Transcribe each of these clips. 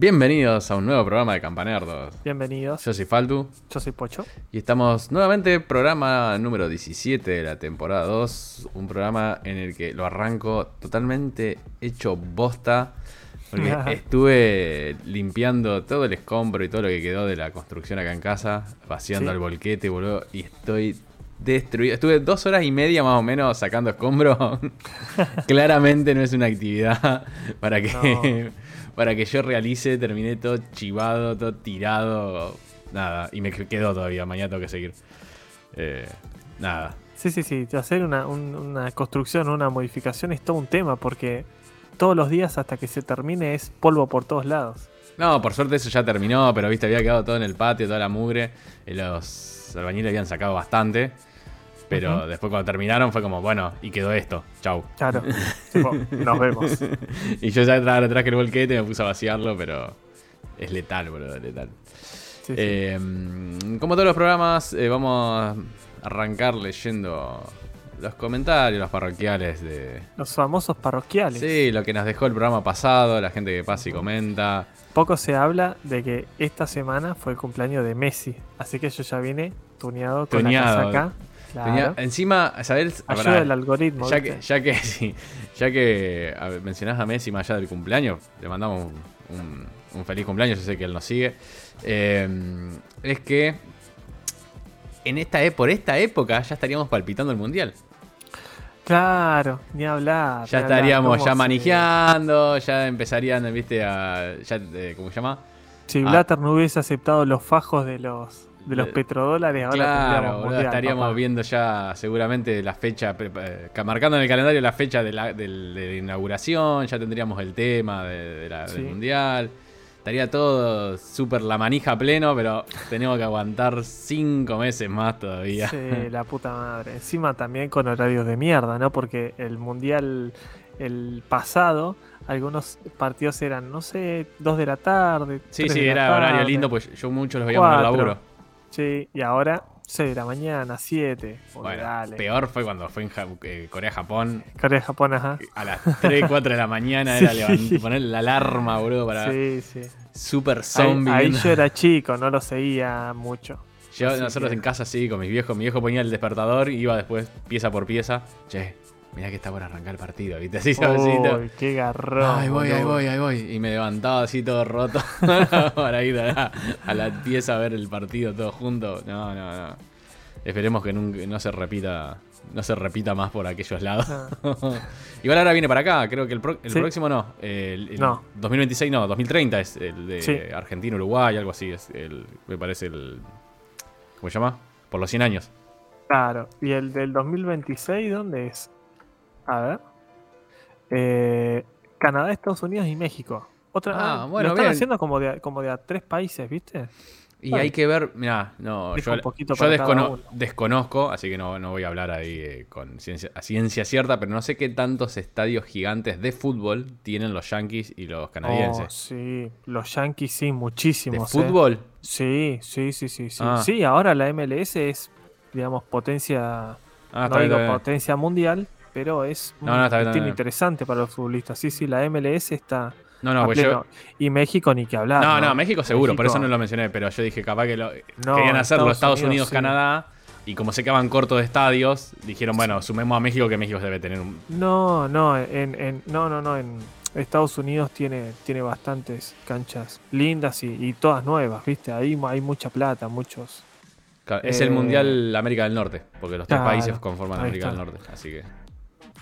Bienvenidos a un nuevo programa de Campanerdos. Bienvenidos. Yo soy Faldu Yo soy Pocho. y estamos nuevamente programa número 17 de la temporada 2. Un programa en el que lo arranco totalmente hecho bosta. Porque estuve limpiando todo el escombro y todo lo que quedó de la construcción acá en casa, vaciando Sí. el volquete, boludo, y estoy destruido. Estuve dos horas y media más o menos sacando escombro. Claramente no es una actividad para que, para que yo realice. Terminé todo chivado, todo tirado. Nada, y me quedó todavía. Mañana tengo que seguir. Eh, nada. Sí, sí, sí. Hacer una, un- una construcción, una modificación es todo un tema porque todos los días hasta que se termine es polvo por todos lados. No, por suerte eso ya terminó, pero viste, había quedado todo en el patio, toda la mugre. Y los albañiles habían sacado bastante. Pero después cuando terminaron fue como, bueno, y quedó esto. Chau. Claro. Nos vemos. y yo ya tra- traje el volquete, me puse a vaciarlo, pero es letal, boludo, letal. Sí, sí. Eh, como todos los programas, eh, vamos a arrancar leyendo los comentarios, los parroquiales de... Los famosos parroquiales. Sí, lo que nos dejó el programa pasado, la gente que pasa y comenta. Poco se habla de que esta semana fue el cumpleaños de Messi. Así que yo ya vine tuneado con Tuneado. la casaca. Claro. Tenía- encima, ¿sabes? Ayuda el algoritmo. ya, ¿viste? que, ya que sí, ya que mencionás a Messi más allá del cumpleaños, le mandamos un, un- un feliz cumpleaños, yo sé que él nos sigue. Eh, es que en esta, e- por esta época ya estaríamos palpitando el mundial. Claro, ni hablar. Ya ni hablar. estaríamos ¿Cómo ya manejando, ya empezarían, viste, a. Ya, eh, ¿Cómo se llama? Si Ah. Blatter no hubiese aceptado los fajos de los, de los Eh, petrodólares, ahora Claro, mundial, estaríamos papá. viendo ya seguramente la fecha, eh, ca- marcando en el calendario la fecha de la, de la inauguración, ya tendríamos el tema de, de la- Sí. del mundial. Estaría todo súper la manija pleno, pero tenemos que aguantar cinco meses más todavía. Sí, la puta madre. Encima también con horarios de mierda, ¿no? Porque el mundial, el pasado, algunos partidos eran, no sé, 2 de la tarde. Sí, 3 sí, de era horario lindo, pues yo muchos los veíamos en el laburo. Sí, y ahora 6 de la mañana, 7. Bueno, dale. peor fue cuando fue en Ja- eh, Corea-Japón. Corea, Japón, ajá. A las 3, 4 de la mañana era Sí. levant- poner la alarma, boludo, para Sí, sí. super Ahí, zombie. ahí viendo- yo era chico, no lo seguía mucho. Yo- nosotros que- en casa sí, con mis viejos. Mi viejo ponía el despertador y iba después pieza por pieza. Che, mirá que está por arrancar el partido, ¿viste? Así suavecito. Uy, qué garrón. Ay, voy, ahí voy, ahí voy. Y me levantaba así todo roto para ir a la, a la pieza a ver el partido todo junto. No, no, no. Esperemos que nunca, no se repita. No se repita más por aquellos lados. Igual ahora viene para acá, creo que el, pro- el Sí. próximo no. El, el No. 2026 no, 2030 es el de Sí. Argentina-Uruguay, algo así. Es el, me parece el. ¿Cómo se llama? Por los 100 años. Claro, y el del 2026, ¿dónde es? A ver. Eh, Canadá, Estados Unidos y México. Otra, Ah, ah, bueno, lo están bien. haciendo como de, como de a tres países, ¿viste? Y hay que ver, mira, no, Deja yo, descono- desconozco, así que no, no voy a hablar ahí eh, con ciencia, a ciencia cierta, pero no sé qué tantos estadios gigantes de fútbol tienen los Yankees y los Oh, canadienses. sí, los Yankees sí, ¿De muchísimos. eh. fútbol? Sí, sí, sí, sí, sí. Ah. Sí, ahora la MLS es, digamos, potencia, Ah, no digo bien. potencia mundial, pero es un no, está está interesante para los futbolistas. Sí, sí, la MLS está No, no, a yo-. Y México ni que hablar. no, no, México seguro, por eso México- no lo mencioné, pero yo dije capaz que lo, querían hacerlo Estados Estados Unidos, Unidos, sí. Canadá, y como se quedaban cortos de estadios, dijeron, bueno, sumemos a México que México debe tener un... No, no, en, en- no, no, no, en Estados Unidos tiene, tiene bastantes canchas lindas y, y todas nuevas, ¿viste? Ahí hay mucha plata, muchos. Es el Eh, Mundial América del Norte, porque los tres claro, países conforman América está. del Norte, así que...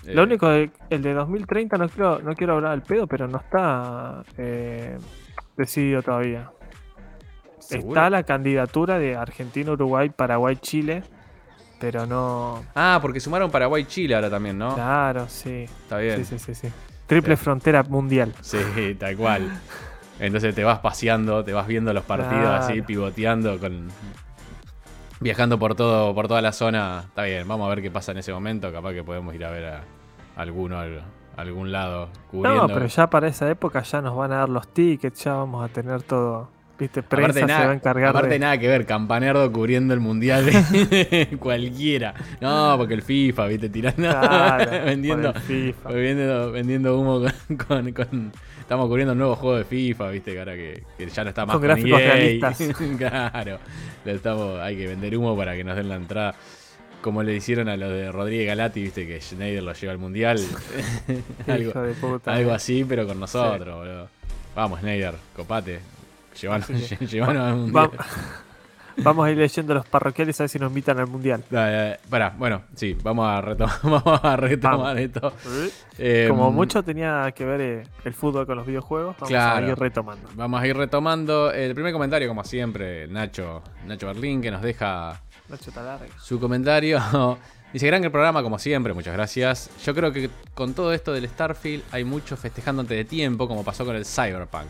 eh, Lo único, de- el de 2030 no quiero, no quiero hablar al pedo, pero no está eh, decidido todavía. ¿seguro? Está la candidatura de Argentina, Uruguay, Paraguay, Chile, pero no... Ah, porque sumaron Paraguay y Chile ahora también, ¿no? Claro, sí. Está bien. Sí, sí, sí, sí. Triple frontera mundial. Sí, tal cual. Entonces te vas paseando, te vas viendo los partidos Claro. así, pivoteando, con viajando por todo, por toda la zona. Está bien, vamos a ver qué pasa en ese momento. Capaz que podemos ir a ver a alguno, al- algún lado cubriendo. No, pero ya para esa época ya nos van a dar los tickets, ya vamos a tener todo, Viste, prensa Aparte, se nada, va a encargar aparte de... nada que ver, Campanerdo cubriendo el mundial de cualquiera. No, porque el FIFA, viste, tirando, Claro, vendiendo, FIFA. vendiendo, vendiendo humo con, con- con- Estamos cubriendo un nuevo juego de FIFA, viste, que ahora que, que ya no está más Con gráficos EA. realistas. claro, estamos, hay que vender humo para que nos den la entrada. Como le hicieron a los de Rodríguez Galati, viste, que Schneider lo lleva al mundial. algo, así, pero con nosotros, boludo. Vamos, Schneider, copate. Llevanos al mundial. Va- Vamos a ir leyendo los parroquiales a ver si nos invitan al mundial. Dale, dale, pará, bueno, sí, vamos a retomar, vamos a retomar Vamos. esto. Eh, Como mucho tenía que ver eh, el fútbol con los videojuegos, vamos Claro. a ir retomando. Vamos a ir retomando. El primer comentario, como siempre, Nacho, Nacho Berlín, que nos deja Nacho su comentario. Dice, gran el programa, como siempre, muchas gracias. Yo creo que con todo esto del Starfield hay mucho festejando antes de tiempo, como pasó con el Cyberpunk.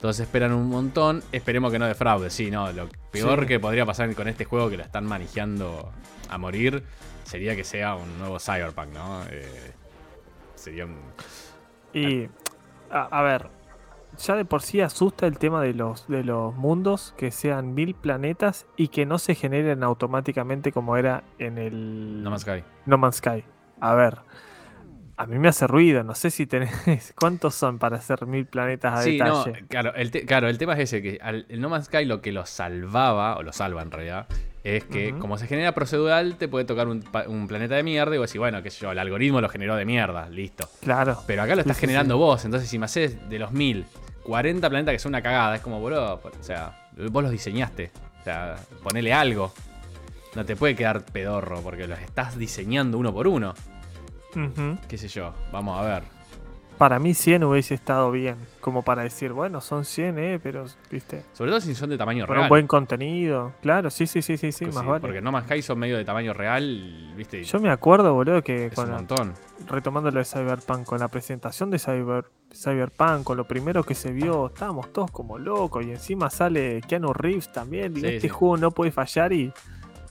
Entonces esperan un montón, esperemos que no defraude. Sí, no, lo peor Sí. que podría pasar con este juego que lo están manejando a morir sería que sea un nuevo Cyberpunk, ¿no? Eh, sería un... Y, a, a ver, ya de por sí asusta el tema de los, de los mundos, que sean mil planetas y que no se generen automáticamente como era en el No Man's Sky. No Man's Sky. A ver, a mí me hace ruido, no sé si tenés... ¿Cuántos son para hacer mil planetas a Sí, no, detalle? claro el, te- claro, el tema es ese, que al- el No Man's Sky lo que lo salvaba, o lo salva en realidad, es que como se genera procedural, te puede tocar un, un planeta de mierda y vos decís, bueno, qué sé yo, el algoritmo lo generó de mierda, listo. Claro. Pero acá lo estás sí, generando sí. vos, entonces si me haces de los mil, 40 planetas que son una cagada, es como, boludo, o sea, vos los diseñaste, o sea, ponele algo. No te puede quedar pedorro, porque los estás diseñando uno por uno. Qué sé yo, vamos a ver. Para mí 100 hubiese estado bien, como para decir, bueno, son 100, eh, pero, viste, Sobre todo si son de tamaño con real. un buen contenido. Claro, sí, sí, sí, sí, sí, más sí, vale. Porque No Man's Sky son medio de tamaño real, viste, Yo me acuerdo, boludo, que es con un montón. retomando lo de Cyberpunk, con la presentación de Cyber, Cyberpunk, con lo primero que se vio, estábamos todos como locos y encima sale Keanu Reeves también. Sí, este sí. juego no puede fallar y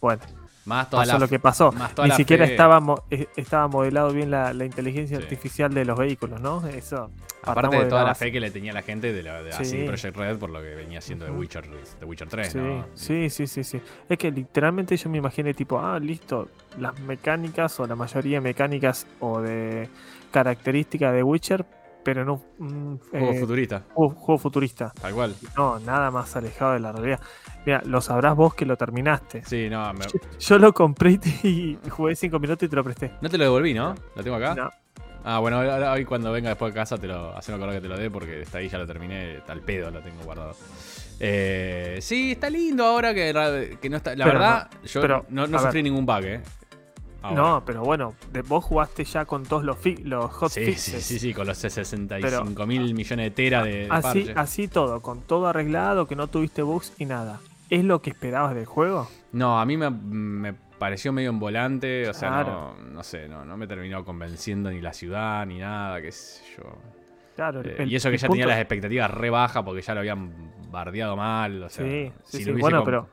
bueno, Más toda pasó la lo que pasó. Ni siquiera fe- estaba, mo- eh, estaba modelado bien la, la inteligencia Sí. artificial de los vehículos, ¿no? Eso. Aparte de toda la base. fe que le tenía la gente de, la, de Sí. CD Projekt Red por lo que venía haciendo de. Witcher, de Witcher 3, Sí, ¿no? sí, sí, sí, sí. Es que literalmente yo me imaginé tipo, ah, listo, las mecánicas o la mayoría de mecánicas o de características de Witcher, pero en un, un, Juego eh, futurista, juego- juego futurista. tal cual. No, nada más alejado de la realidad. Mira, lo sabrás vos que lo terminaste. Sí, no, me- Yo, yo lo compré y jugué cinco minutos y te lo presté. no te lo devolví, ¿no? ¿Lo tengo acá? No, Ah, bueno, ahora hoy cuando venga después a casa te lo hacemos acordar que te lo dé porque está ahí ya lo terminé, tal pedo lo tengo guardado. Eh, sí, está lindo ahora que, no está. La Pero verdad, yo pero, no, sufrí ningún bug, eh. Ahora. no, pero bueno, vos jugaste ya con todos los, los hot Sí, fixes. sí, sí, sí, con los 65 mil millones de teras de, Así, parche. así todo, con todo arreglado, que no tuviste bugs y nada. ¿Es lo que esperabas del juego? No, a mí me, me pareció medio en volante, o sea, Claro. no, no sé, no, no me terminó convenciendo ni la ciudad ni nada, qué sé yo. Claro, Eh, el- y eso que ya tenía las expectativas re bajas porque ya lo habían bardeado mal, o sea, Sí, si sí, lo sí. hubiese Bueno, pero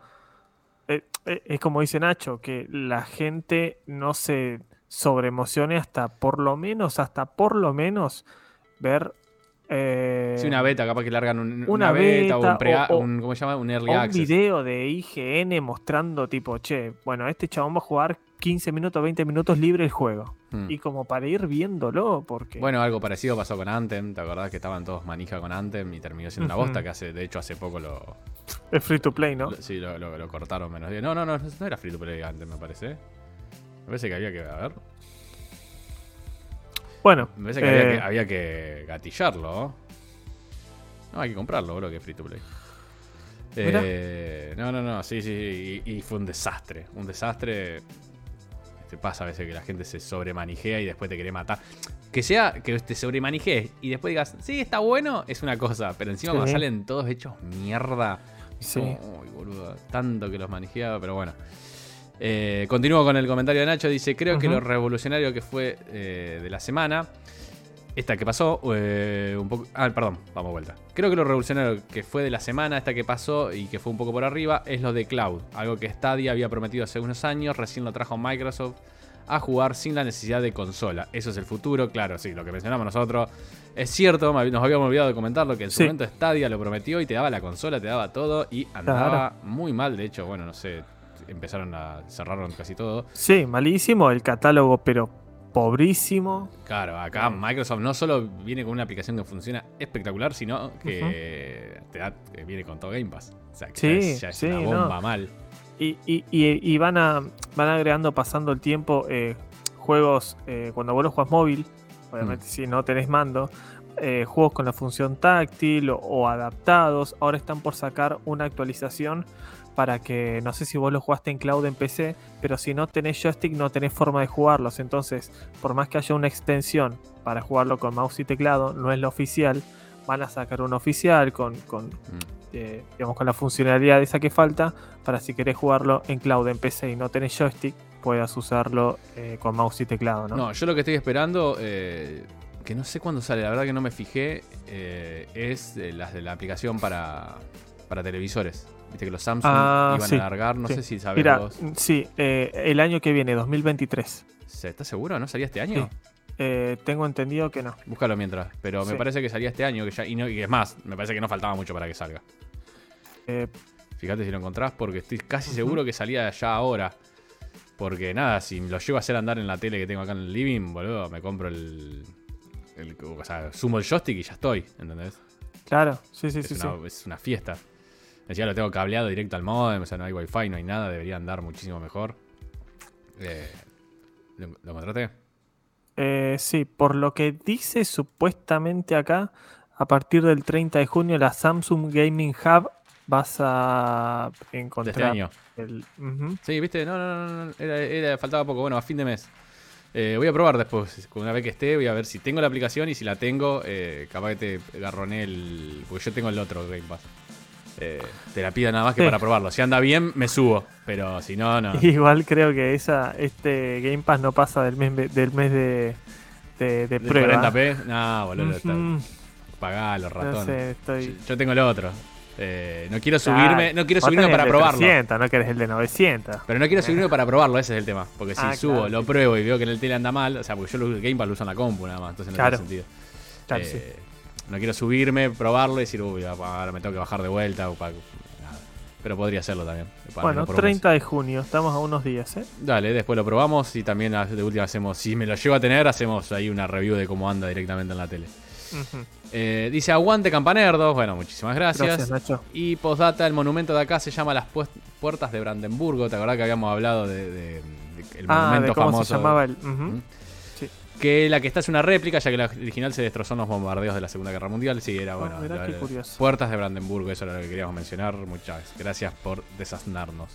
es como dice Nacho, que la gente no se sobreemocione hasta por lo menos, hasta por lo menos ver eh, Sí, una beta, capaz que largan un- una, una beta, o un, pre o- un ¿cómo se llama? Un early o un access. video de IGN mostrando tipo, che, bueno, este chabón va a jugar 15 minutos, 20 minutos libre el juego. Hmm. Y como para ir viéndolo, porque... Bueno, algo parecido pasó con Anthem, ¿te acordás que estaban todos manija con Anthem y terminó siendo una bosta que hace, de hecho hace poco lo, es free to play, ¿no? lo- sí, lo, lo- lo cortaron menos días. No, no, no, no era free to play Anthem, me parece. Me parece que había que, a ver, Bueno, me parece que, había, eh, que había que gatillarlo. No, hay que comprarlo, bro, que es free to play. Eh, no, no, no, sí, sí, y, y fue un desastre. Un desastre. Te pasa a veces que la gente se sobremanijea y después te quiere matar. Que sea que te sobremanijees y después digas, sí, está bueno, es una cosa. Pero encima Sí. cuando salen todos hechos mierda. Sí. "Uy, boludo, tanto que los manijeaba, pero bueno. Eh, continúo con el comentario de Nacho. Dice: Creo que lo revolucionario que fue eh, de la semana. Esta que pasó, eh, un poco. Ah, perdón, vamos a vuelta. Creo que lo revolucionario que fue de la semana, esta que pasó y que fue un poco por arriba, es lo de cloud. Algo que Stadia había prometido hace unos años, recién lo trajo Microsoft a jugar sin la necesidad de consola. Eso es el futuro, claro, sí, lo que mencionamos nosotros. Es cierto, nos habíamos olvidado de comentarlo, que en su momento Stadia lo prometió y te daba la consola, te daba todo y andaba muy mal. De hecho, bueno, no sé, empezaron a cerraron casi todo. Sí, malísimo el catálogo, pero pobrísimo. Claro, acá Microsoft no solo viene con una aplicación que funciona espectacular, sino que te da, viene con todo Game Pass. O sea, que ya es, una bomba mal. Y, y, y, van, a, van agregando, pasando el tiempo, eh, juegos, eh, cuando vos los juegas móvil, obviamente mm. si no tenés mando, eh, juegos con la función táctil o, adaptados, ahora están por sacar una actualización para que, no sé si vos lo jugaste en cloud en PC, pero si no tenés joystick no tenés forma de jugarlos. Entonces, por más que haya una extensión para jugarlo con mouse y teclado, no es la oficial. Van a sacar una oficial con, con, mm. eh, digamos, con la funcionalidad esa que falta para si querés jugarlo en cloud en PC y no tenés joystick, puedas usarlo eh, con mouse y teclado. ¿no? no, yo lo que estoy esperando, eh, que no sé cuándo sale, la verdad que no me fijé, es las de la aplicación para, para televisores. Viste que los Samsung ah, iban a largar, no sé si sabes Mira, Sí, eh, el año que viene, 2023. ¿Estás seguro? ¿No salía este año? Eh, tengo entendido que no. Búscalo mientras. Pero me parece que salía este año que ya, y, es más, me parece que no faltaba mucho para que salga. Eh, Fíjate si lo encontrás porque estoy casi seguro que salía ya ahora. Porque nada, si lo llevo a hacer andar en la tele que tengo acá en el living, boludo, me compro el, o sea, sumo el joystick y ya estoy, ¿entendés? Claro, sí, sí, sí, sí. Es una fiesta. Decía, lo tengo cableado directo al modem, o sea, no hay wifi, no hay nada, debería andar muchísimo mejor. Eh, ¿lo, encontraste? Eh, sí, por lo que dice supuestamente acá, a partir del 30 de junio la Samsung Gaming Hub vas a encontrar. De este año. El, Sí, viste, no, no, no, era, faltaba poco, bueno, a fin de mes. Eh, voy a probar después, una vez que esté, voy a ver si tengo la aplicación y si la tengo, capaz que te agarroné el. Porque yo tengo el otro Game Pass eh, te la pido nada más que para probarlo. Si anda bien, me subo, pero si no, no. Igual creo que esa este Game Pass no pasa del mes, del mes de, de, prueba. 40p? No, boludo. Pagalo, ratón. yo, tengo el otro. Eh, no quiero subirme, no quiero subirme para probarlo. 300, no querés el de 900. Pero no quiero subirme para probarlo, ese es el tema. Porque si ah, subo, lo pruebo y veo que en el tele anda mal, o sea, porque yo el Game Pass lo uso en la compu nada más, entonces no tiene sentido. Claro, sí. No quiero subirme, probarlo y decir, uy, ahora me tengo que bajar de vuelta. Pero podría hacerlo también. Bueno, 30 de junio, estamos a unos días, ¿eh? Dale, después lo probamos y también de última hacemos, si me lo llevo a tener, hacemos ahí una review de cómo anda directamente en la tele. Eh, dice aguante campanerdos. Bueno, muchísimas gracias. Y postdata, el monumento de acá se llama Las Puertas de Brandenburgo. ¿Te acordás que habíamos hablado de, el ah, monumento cómo famoso? Se llamaba el que la que está es una réplica, ya que la original se destrozó en los bombardeos de la Segunda Guerra Mundial. Sí, era ah, bueno. puertas de Brandenburgo, eso era lo que queríamos mencionar. Muchas gracias por desasnarnos.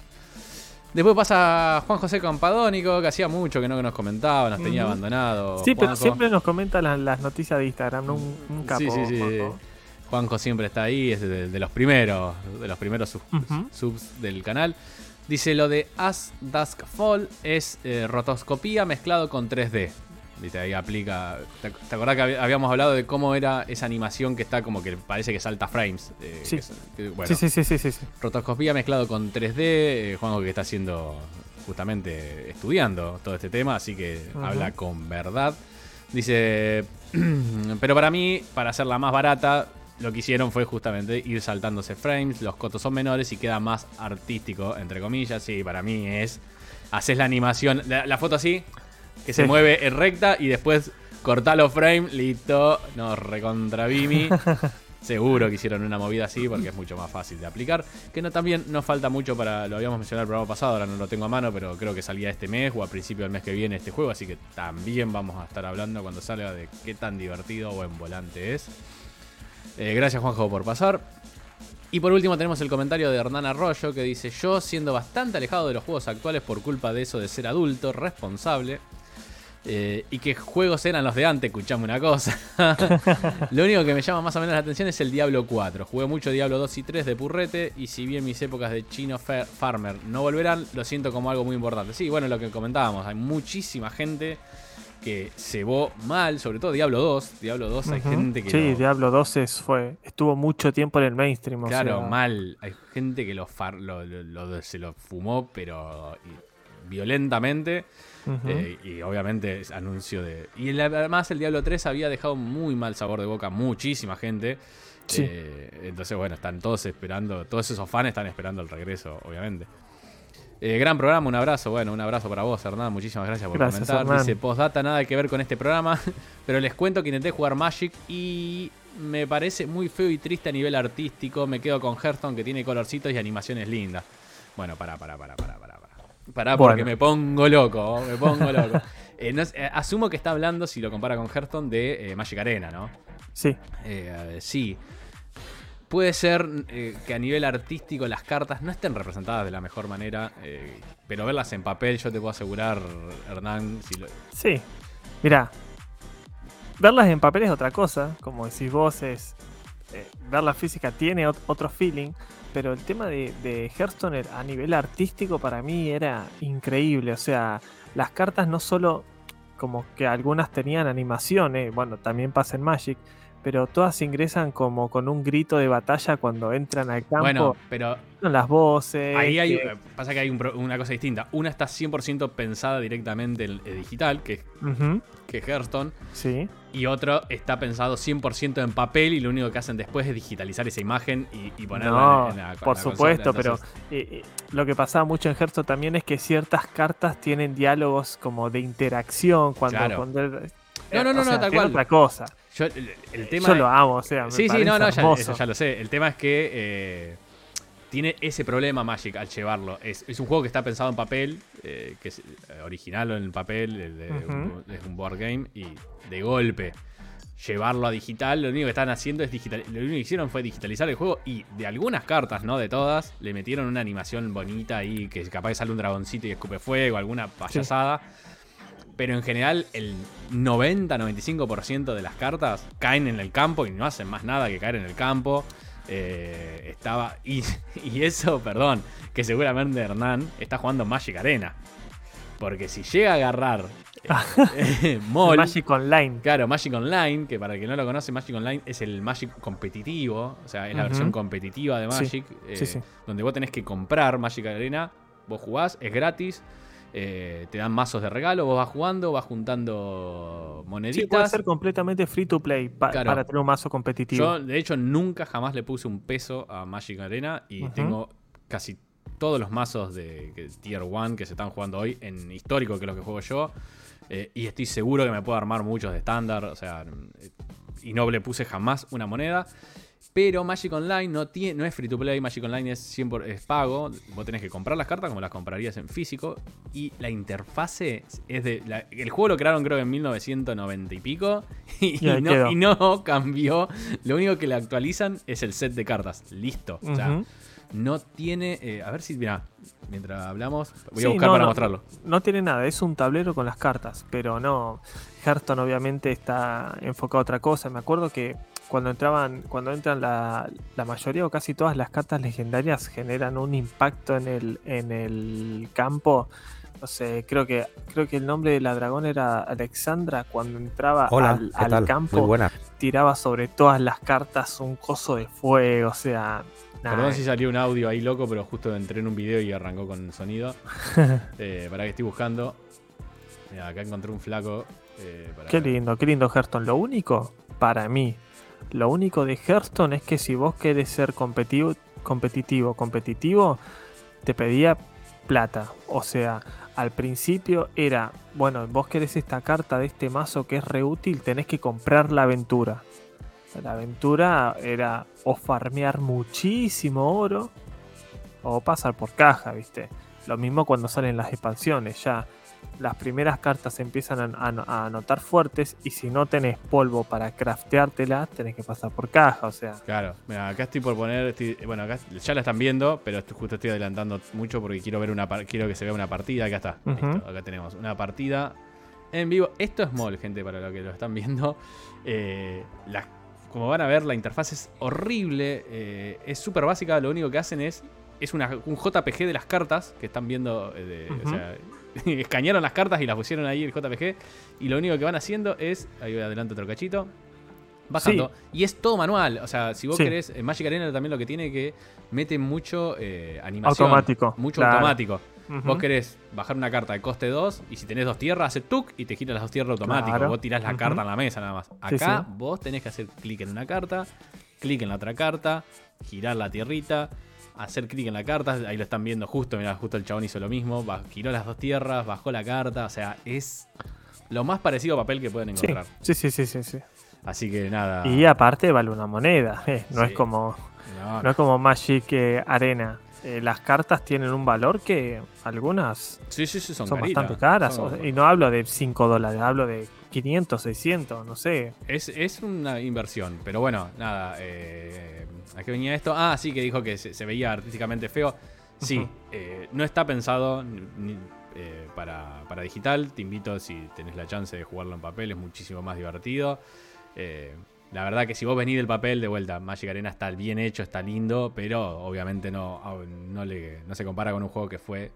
Después pasa Juan José Campadónico, que hacía mucho que no nos comentaba, nos tenía abandonado. Sí, pero siempre nos comenta las, noticias de Instagram, un, un capo. Sí, sí, sí. Juanjo. siempre está ahí, es de, los primeros, de los primeros subs, del canal. Dice lo de As Dusk Fall es eh, rotoscopía mezclado con 3D. ¿Viste? Ahí aplica. ¿Te, acordás que habíamos hablado de cómo era esa animación que está como que parece que salta frames? Eh, sí. sí. sí, sí, sí, Rotoscopía mezclado con 3D. Eh, Juanjo que está haciendo justamente estudiando todo este tema, así que habla con verdad. Dice, pero para mí, para hacerla más barata, lo que hicieron fue justamente ir saltándose frames, los cotos son menores y queda más artístico, entre comillas. Sí, para mí es, haces la animación, la foto así, que se mueve en recta y después cortar los frames, listo, no recontra Vimi. Seguro que hicieron una movida así porque es mucho más fácil de aplicar. Que no también nos falta mucho para. Lo habíamos mencionado el programa pasado, ahora no lo tengo a mano, pero creo que salía este mes o a principio del mes que viene este juego. Así que también vamos a estar hablando cuando salga de qué tan divertido o en volante es. Eh, gracias, Juanjo, por pasar. Y por último tenemos el comentario de Hernán Arroyo que dice: Yo, siendo bastante alejado de los juegos actuales por culpa de eso de ser adulto, responsable, eh, y qué juegos eran los de antes, escuchame una cosa. Lo único que me llama más o menos la atención es el Diablo 4. Jugué mucho Diablo 2 y 3 de Purrete y si bien mis épocas de Chino Farmer no volverán, lo siento como algo muy importante. Sí, bueno, lo que comentábamos, hay muchísima gente que se cebó mal, sobre todo Diablo 2. Diablo 2 hay gente que... Sí, Diablo 2 fue, estuvo mucho tiempo en el mainstream. Claro, mal. Hay gente que lo, se lo fumó, pero violentamente. Eh, y obviamente es anuncio de. Y además el Diablo 3 había dejado muy mal sabor de boca a muchísima gente. Eh, entonces, bueno, están todos esperando, todos esos fans están esperando el regreso, obviamente. Eh, gran programa, un abrazo. Bueno, un abrazo para vos, Hernán. Muchísimas gracias por comentar. Dice, postdata, nada que ver con este programa. pero les cuento que intenté jugar Magic y me parece muy feo y triste a nivel artístico. Me quedo con Hearthstone que tiene colorcitos y animaciones lindas. Bueno, pará, pará, pará, pará, pará. Porque me pongo loco, me pongo loco. Eh, eh, asumo que está hablando, si lo compara con Hearthstone, de Magic Arena, ¿no? Sí. sí. Puede ser eh, que a nivel artístico las cartas no estén representadas de la mejor manera, eh, pero verlas en papel, yo te puedo asegurar, Hernán. Si Sí, mira, verlas en papel es otra cosa, como decís vos, es. Eh, ver la física tiene otro feeling, pero el tema de, de Hearthstone a nivel artístico para mí era increíble. O sea, las cartas no solo como que algunas tenían animaciones, bueno, también pasa en Magic pero todas ingresan como con un grito de batalla cuando entran al campo. Bueno, pero. las voces. Ahí hay, pasa que hay una cosa distinta. Una está 100% pensada directamente en, digital, que, que es Hearthstone. Sí. Y otro está pensado 100% en papel y lo único que hacen después es digitalizar esa imagen y, ponerla en, la Por supuesto, pero eh, eh, lo que pasaba mucho en Hearthstone también es que ciertas cartas tienen diálogos como de interacción cuando. no, no, no, no, tal cual. otra cosa. Yo, el, tema lo amo, o sea. sí, sí, no, no, ya, eso ya lo sé. El tema es que eh, tiene ese problema Magic al llevarlo. Es, un juego que está pensado en papel, eh, que es eh, original en papel, es un board game, y de golpe llevarlo a digital, lo único que están haciendo es digital. Lo único que hicieron fue digitalizar el juego y de algunas cartas, no de todas, le metieron una animación bonita ahí que capaz que sale un dragoncito y escupe fuego, alguna payasada pero en general el 90-95% de las cartas caen en el campo y no hacen más nada que caer en el campo. Eh, estaba. Y, eso, perdón, que seguramente Hernán está jugando Magic Arena. Porque si llega a agarrar eh, Magic Online. Claro, Magic Online, que para el que no lo conoce, Magic Online es el Magic competitivo. O sea, es la versión competitiva de Magic. Eh, donde vos tenés que comprar Magic Arena. Vos jugás, es gratis. Eh, te dan mazos de regalo, vos vas jugando, vas juntando moneditas. Sí, puede ser completamente free to play para tener un mazo competitivo. Yo, de hecho, nunca jamás le puse un peso a Magic Arena y tengo casi todos los mazos de, Tier 1 que se están jugando hoy en histórico, que es lo que juego yo. Eh, y estoy seguro que me puedo armar muchos de estándar. O sea, y no le puse jamás una moneda. Pero Magic Online no, tiene, no es free to play, Magic Online es, 100%, es pago. Vos tenés que comprar las cartas como las comprarías en físico. Y la interfase es de. el juego lo crearon creo que en 1990 y pico. Y, no, cambió. Lo único que le actualizan es el set de cartas. Listo. O sea, no tiene. Eh, a ver si. Mira, mientras hablamos, voy a buscar para mostrarlo. No tiene nada, es un tablero con las cartas. Pero no. Hearthstone obviamente está enfocado a otra cosa. Me acuerdo que cuando entraban, cuando entran la, mayoría o casi todas las cartas legendarias generan un impacto en el, en el campo. No sé, creo que, creo que el nombre de la dragón era Alexandra. Cuando entraba al, campo, tiraba sobre todas las cartas un coso de fuego. O sea, Perdón si salió un audio ahí loco, pero justo entré en un video y arrancó con sonido. Eh, para que estoy buscando. acá encontré un flaco. Eh, qué lindo, qué lindo Hearthstone. Lo único, para mí, lo único de Hearthstone es que si vos querés ser competitivo, competitivo, competitivo, te pedía plata. O sea, al principio era, bueno, vos querés esta carta de este mazo que es reútil, tenés que comprar la aventura. La aventura era o farmear muchísimo oro o pasar por caja, ¿viste? Lo mismo cuando salen las expansiones, ya las primeras cartas empiezan a, notar fuertes y si no tenés polvo para crafteártela, tenés que pasar por caja, o sea. Claro, mira, acá estoy por poner, bueno, acá ya la están viendo, pero justo estoy adelantando mucho porque quiero ver una quiero que se vea una partida, acá está. acá tenemos una partida en vivo. Esto es mol, gente, para lo que lo están viendo. Eh, como van a ver, la interfaz es horrible, eh, es súper básica, lo único que hacen es es una, un JPG de las cartas que están viendo. Eh, o sea, escanearon las cartas y las pusieron ahí el JPG. Y lo único que van haciendo es. Ahí voy adelante otro cachito. Bajando. Y es todo manual. O sea, si vos querés. Magic Arena también lo que tiene que mete mucho eh, animación. Automático. Mucho automático. Vos querés bajar una carta de coste 2 y si tenés dos tierras, hace tuk y te gira las dos tierras automático. Vos tirás la carta en la mesa nada más. Acá vos tenés que hacer clic en una carta, clic en la otra carta, girar la tierrita, hacer clic en la carta. Ahí lo están viendo justo, mira, justo el chabón hizo lo mismo. Giró las dos tierras, bajó la carta. O sea, es lo más parecido a papel que pueden encontrar. Sí, sí, sí, sí, sí. Así que nada. Y aparte vale una moneda. Eh. No es como. No, es como Magic eh, Arena. Eh, las cartas tienen un valor que algunas sí, sí, sí, son, bastante caras. y no hablo de 5 dólares, hablo de 500, 600, no sé. Es, una inversión, pero bueno, nada. ¿A qué venía esto? Ah, sí, que dijo que se, veía artísticamente feo. Sí, no está pensado para, para, digital. Te invito si tenés la chance de jugarlo en papel, es muchísimo más divertido. Eh, la verdad que si vos venís del papel, de vuelta, Magic Arena está bien hecho, está lindo, pero obviamente no, no, le, no se compara con un juego que fue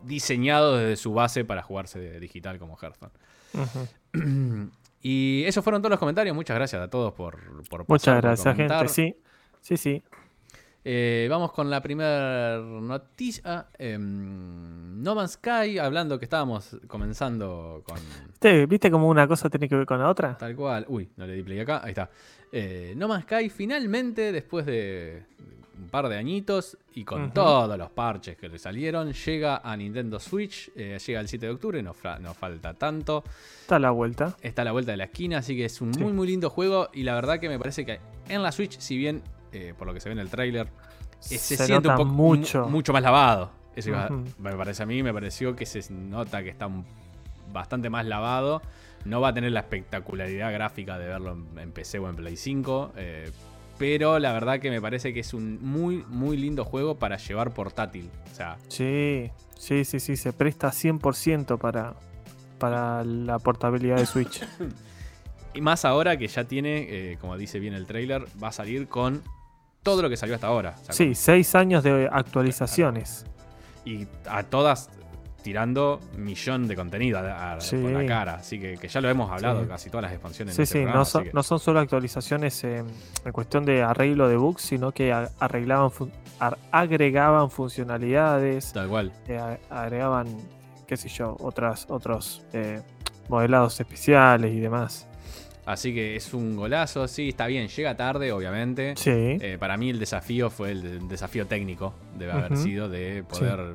diseñado desde su base para jugarse de digital como Hearthstone. y esos fueron todos los comentarios. Muchas gracias a todos por, por Muchas gracias, gente. Sí, sí, sí. Eh, vamos con la primera noticia. Em, no Man's Sky, hablando que estábamos comenzando con. ¿Viste cómo una cosa tiene que ver con la otra? Tal cual. Uy, no le di play acá. Ahí está. Eh, no Man's Sky finalmente, después de un par de añitos y con todos los parches que le salieron, llega a Nintendo Switch. Eh, llega el 7 de octubre, no, falta tanto. Está a la vuelta. Está a la vuelta de la esquina, así que es un muy, muy lindo juego. Y la verdad que me parece que en la Switch, si bien eh, por lo que se ve en el tráiler, eh, se, siente un poco mucho, mucho más lavado. Eso me parece a mí, me pareció que se nota que está bastante más lavado. No va a tener la espectacularidad gráfica de verlo en, PC o en Play 5. Eh, pero la verdad que me parece que es un muy, muy lindo juego para llevar portátil. O sea, sí, sí, sí, sí, se presta 100% para, para la portabilidad de Switch. y más ahora que ya tiene, como dice bien el trailer, va a salir con todo lo que salió hasta ahora. sí, seis años de actualizaciones. Y a todas tirando millón de contenido a, por la cara. Así que, ya lo hemos hablado, casi todas las expansiones. Sí, este sí, no, son, solo actualizaciones en cuestión de arreglo de bugs, sino que arreglaban agregaban funcionalidades. Tal cual. Eh, agregaban, qué sé yo, otras, otros eh, modelados especiales y demás. Así que es un golazo, sí, está bien, llega tarde, obviamente. Sí. Eh, para mí el desafío fue el, desafío técnico, debe haber sido, de poder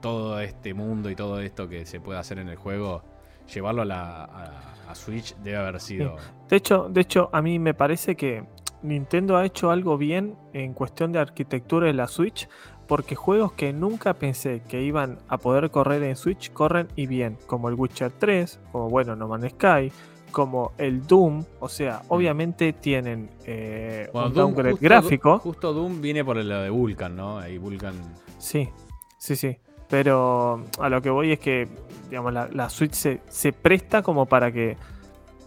todo este mundo y todo esto que se puede hacer en el juego, llevarlo a, la, Switch debe haber sido... De, hecho, de hecho, a mí me parece que Nintendo ha hecho algo bien en cuestión de arquitectura de la Switch, porque juegos que nunca pensé que iban a poder correr en Switch corren y bien, como el Witcher 3, como bueno No Man's Sky, como el Doom, o sea, mm. obviamente tienen eh, un downgrade gráfico. Justo Doom viene por el de Vulcan, ¿no? Ahí Vulcan. Sí, sí, sí. Pero a lo que voy es que, digamos, la, Switch se, presta como para que.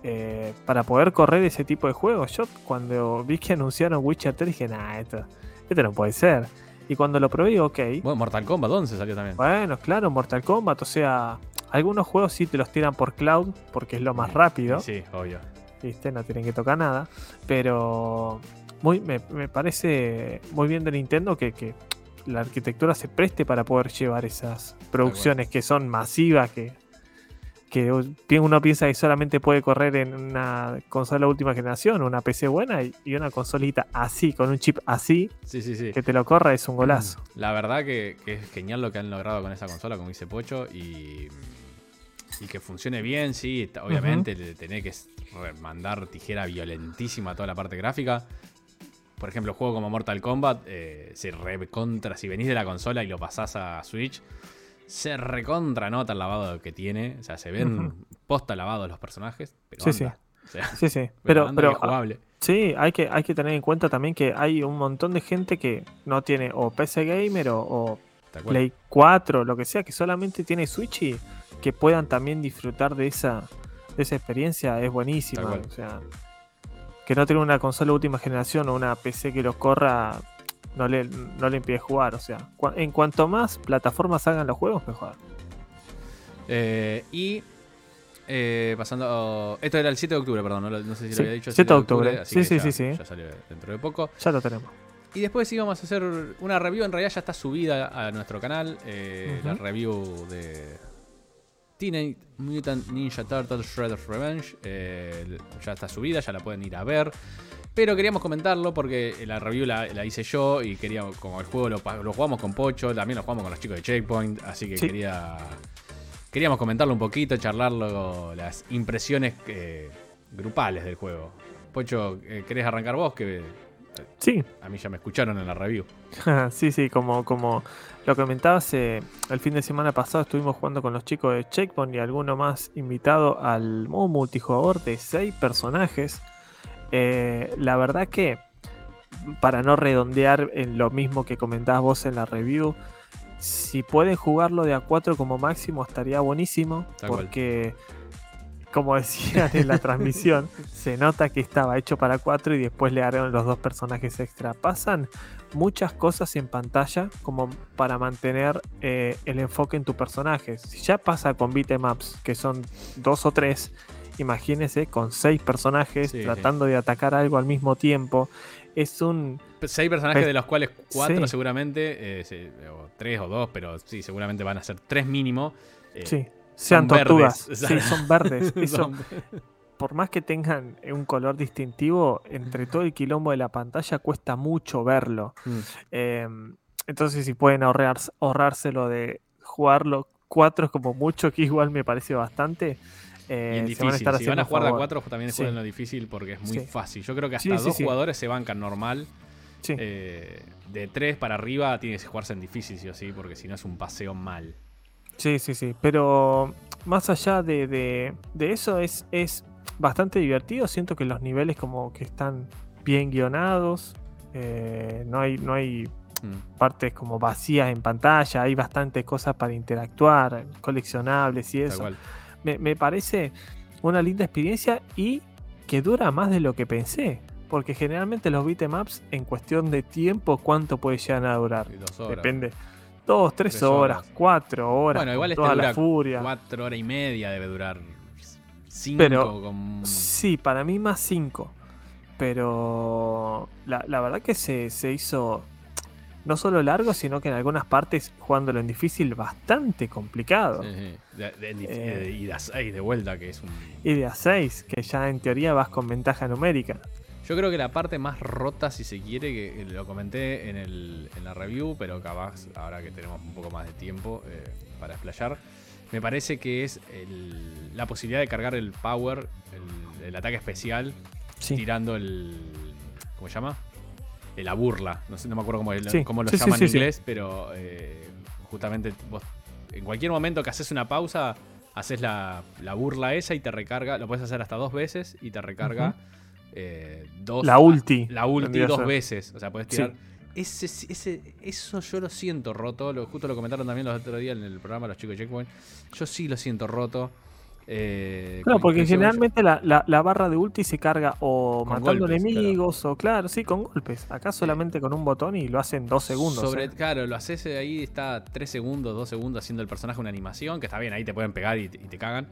Eh, para poder correr ese tipo de juegos. Yo cuando vi que anunciaron Witcher 3 dije, nah, esto, esto no puede ser. Y cuando lo probé, ok. Bueno, Mortal Kombat 11 salió también. Bueno, claro, Mortal Kombat, o sea, algunos juegos sí te los tiran por cloud porque es lo más rápido. Sí, obvio. ¿Viste? No tienen que tocar nada. Pero muy, me, parece muy bien de Nintendo que, la arquitectura se preste para poder llevar esas producciones que son masivas, que, que uno piensa que solamente puede correr en una consola última generación, una PC buena y una consolita así, con un chip así, sí, sí, sí. que te lo corra es un golazo. La verdad que, que, es genial lo que han logrado con esa consola, como dice Pocho, y y que funcione bien, sí, obviamente le tenés que mandar tijera violentísima a toda la parte gráfica. Por ejemplo, juego como Mortal Kombat, eh, se recontra, si venís de la consola y lo pasás a Switch, se recontra nota el lavado que tiene. O sea, se ven posta lavados los personajes. Pero sí, sí. sí, sí. Pero, pero, ah, sí, hay que, hay que tener en cuenta también que hay un montón de gente que no tiene o PC Gamer o, o Play 4, lo que sea, que solamente tiene Switch y que puedan también disfrutar de esa, esa experiencia es buenísima. O sea, que no tenga una consola última generación o una PC que los corra no le, no le impide jugar. O sea, en cuanto más plataformas hagan los juegos, mejor. Eh, y eh, pasando. esto era el 7 de octubre, perdón. No, sé si lo había dicho. 7 de octubre. sí, sí, sí, sí. Ya salió dentro de poco. Ya lo tenemos. Y después íbamos a hacer una review, en realidad ya está subida a nuestro canal, eh, la review de Teenage Mutant Ninja Turtles Shredder's Revenge. eh, ya está subida, ya la pueden ir a ver. Pero queríamos comentarlo porque la review la, la hice yo y queríamos, como el juego lo, jugamos con Pocho, también lo jugamos con los chicos de Checkpoint, así que Sí. quería queríamos comentarlo un poquito, charlarlo, las impresiones eh, grupales del juego. Pocho, eh, ¿querés arrancar vos? Que Sí, a mí ya me escucharon en la review. sí, sí, como, como lo comentabas, eh, el fin de semana pasado estuvimos jugando con los chicos de Checkpoint y alguno más invitado al modo multijugador de 6 personajes. Eh, la verdad que, para no redondear en lo mismo que comentabas vos en la review, si pueden jugarlo de a 4 como máximo estaría buenísimo, porque... Como decían en la transmisión, se nota que estaba hecho para 4 y después le agregaron los dos personajes extra. Pasan muchas cosas en pantalla como para mantener eh, el enfoque en tu personaje. Si ya pasa con beatemaps, que son dos o tres, imagínense con seis personajes Sí, sí. tratando de atacar algo al mismo tiempo. Es un. Seis personajes de los cuales cuatro sí. seguramente, eh, o tres o dos, pero sí, seguramente van a ser tres mínimo. eh, Sí, sean son tortugas. verdes. Sí, son verdes. Eso, por más que tengan un color distintivo, entre todo el quilombo de la pantalla cuesta mucho verlo. Mm. Eh, entonces, si pueden ahorrar, ahorrárselo de jugarlo cuatro como mucho, que igual me parece bastante. eh, Y en se van a difícil. Si van a jugar de a cuatro, también Sí. jueguen lo difícil porque es muy Sí. fácil. Yo creo que hasta sí, dos jugadores se bancan normal. Sí. Eh, de tres para arriba tiene que jugarse en difícil, sí o sí, porque si no es un paseo mal. Sí, sí, sí. Pero más allá de, de- de eso, es, es bastante divertido. Siento que los niveles como que están bien guionados. eh, no hay, no hay Mm. partes como vacías en pantalla. Hay bastantes cosas para interactuar, coleccionables y eso. Me, me parece una linda experiencia y que dura más de lo que pensé. Porque generalmente los beatemaps, en cuestión de tiempo, ¿cuánto puede llegar a durar? Depende. Dos, tres, Tres horas, horas. cuatro horas. Bueno, igual este toda dura la furia. Cuatro horas y media debe durar. Cinco Pero- con. Sí, para mí más 5. Pero la, la verdad que se, se hizo no solo largo, sino que en algunas partes, jugándolo en difícil, bastante complicado. Sí, sí. De- de- de- Eh. de- y de a seis de vuelta, que es un. Y de a 6, que ya en teoría vas con ventaja numérica. Yo creo que la parte más rota, si se quiere, que lo comenté en, el, en la review, pero capaz, ahora que tenemos un poco más de tiempo eh, para explayar, me parece que es el- la posibilidad de cargar el power, el, el ataque especial, Sí. tirando el. ¿Cómo se llama? Eh, La burla. No sé, no me acuerdo cómo, el- Sí, cómo lo sí, llaman en inglés, pero eh, justamente vos, en cualquier momento que haces una pausa, haces la, la burla esa y te recarga. Lo puedes hacer hasta dos veces y te recarga. Eh, dos. La ulti. La ulti dos ser. veces. O sea, puedes Sí. tirar. Ese, ese, eso yo lo siento roto. Lo, justo lo comentaron también los otros días en el programa los chicos de Checkpoint. Yo sí lo siento roto. Eh, Claro, porque generalmente la, la- la barra de ulti se carga o matando golpes, enemigos o claro, sí, con golpes. Acá solamente con un botón y lo hacen dos segundos. Sobre, ¿eh? Claro, lo haces ahí, está 3 segundos, 2 segundos haciendo el personaje una animación, que está bien, ahí te pueden pegar y te cagan.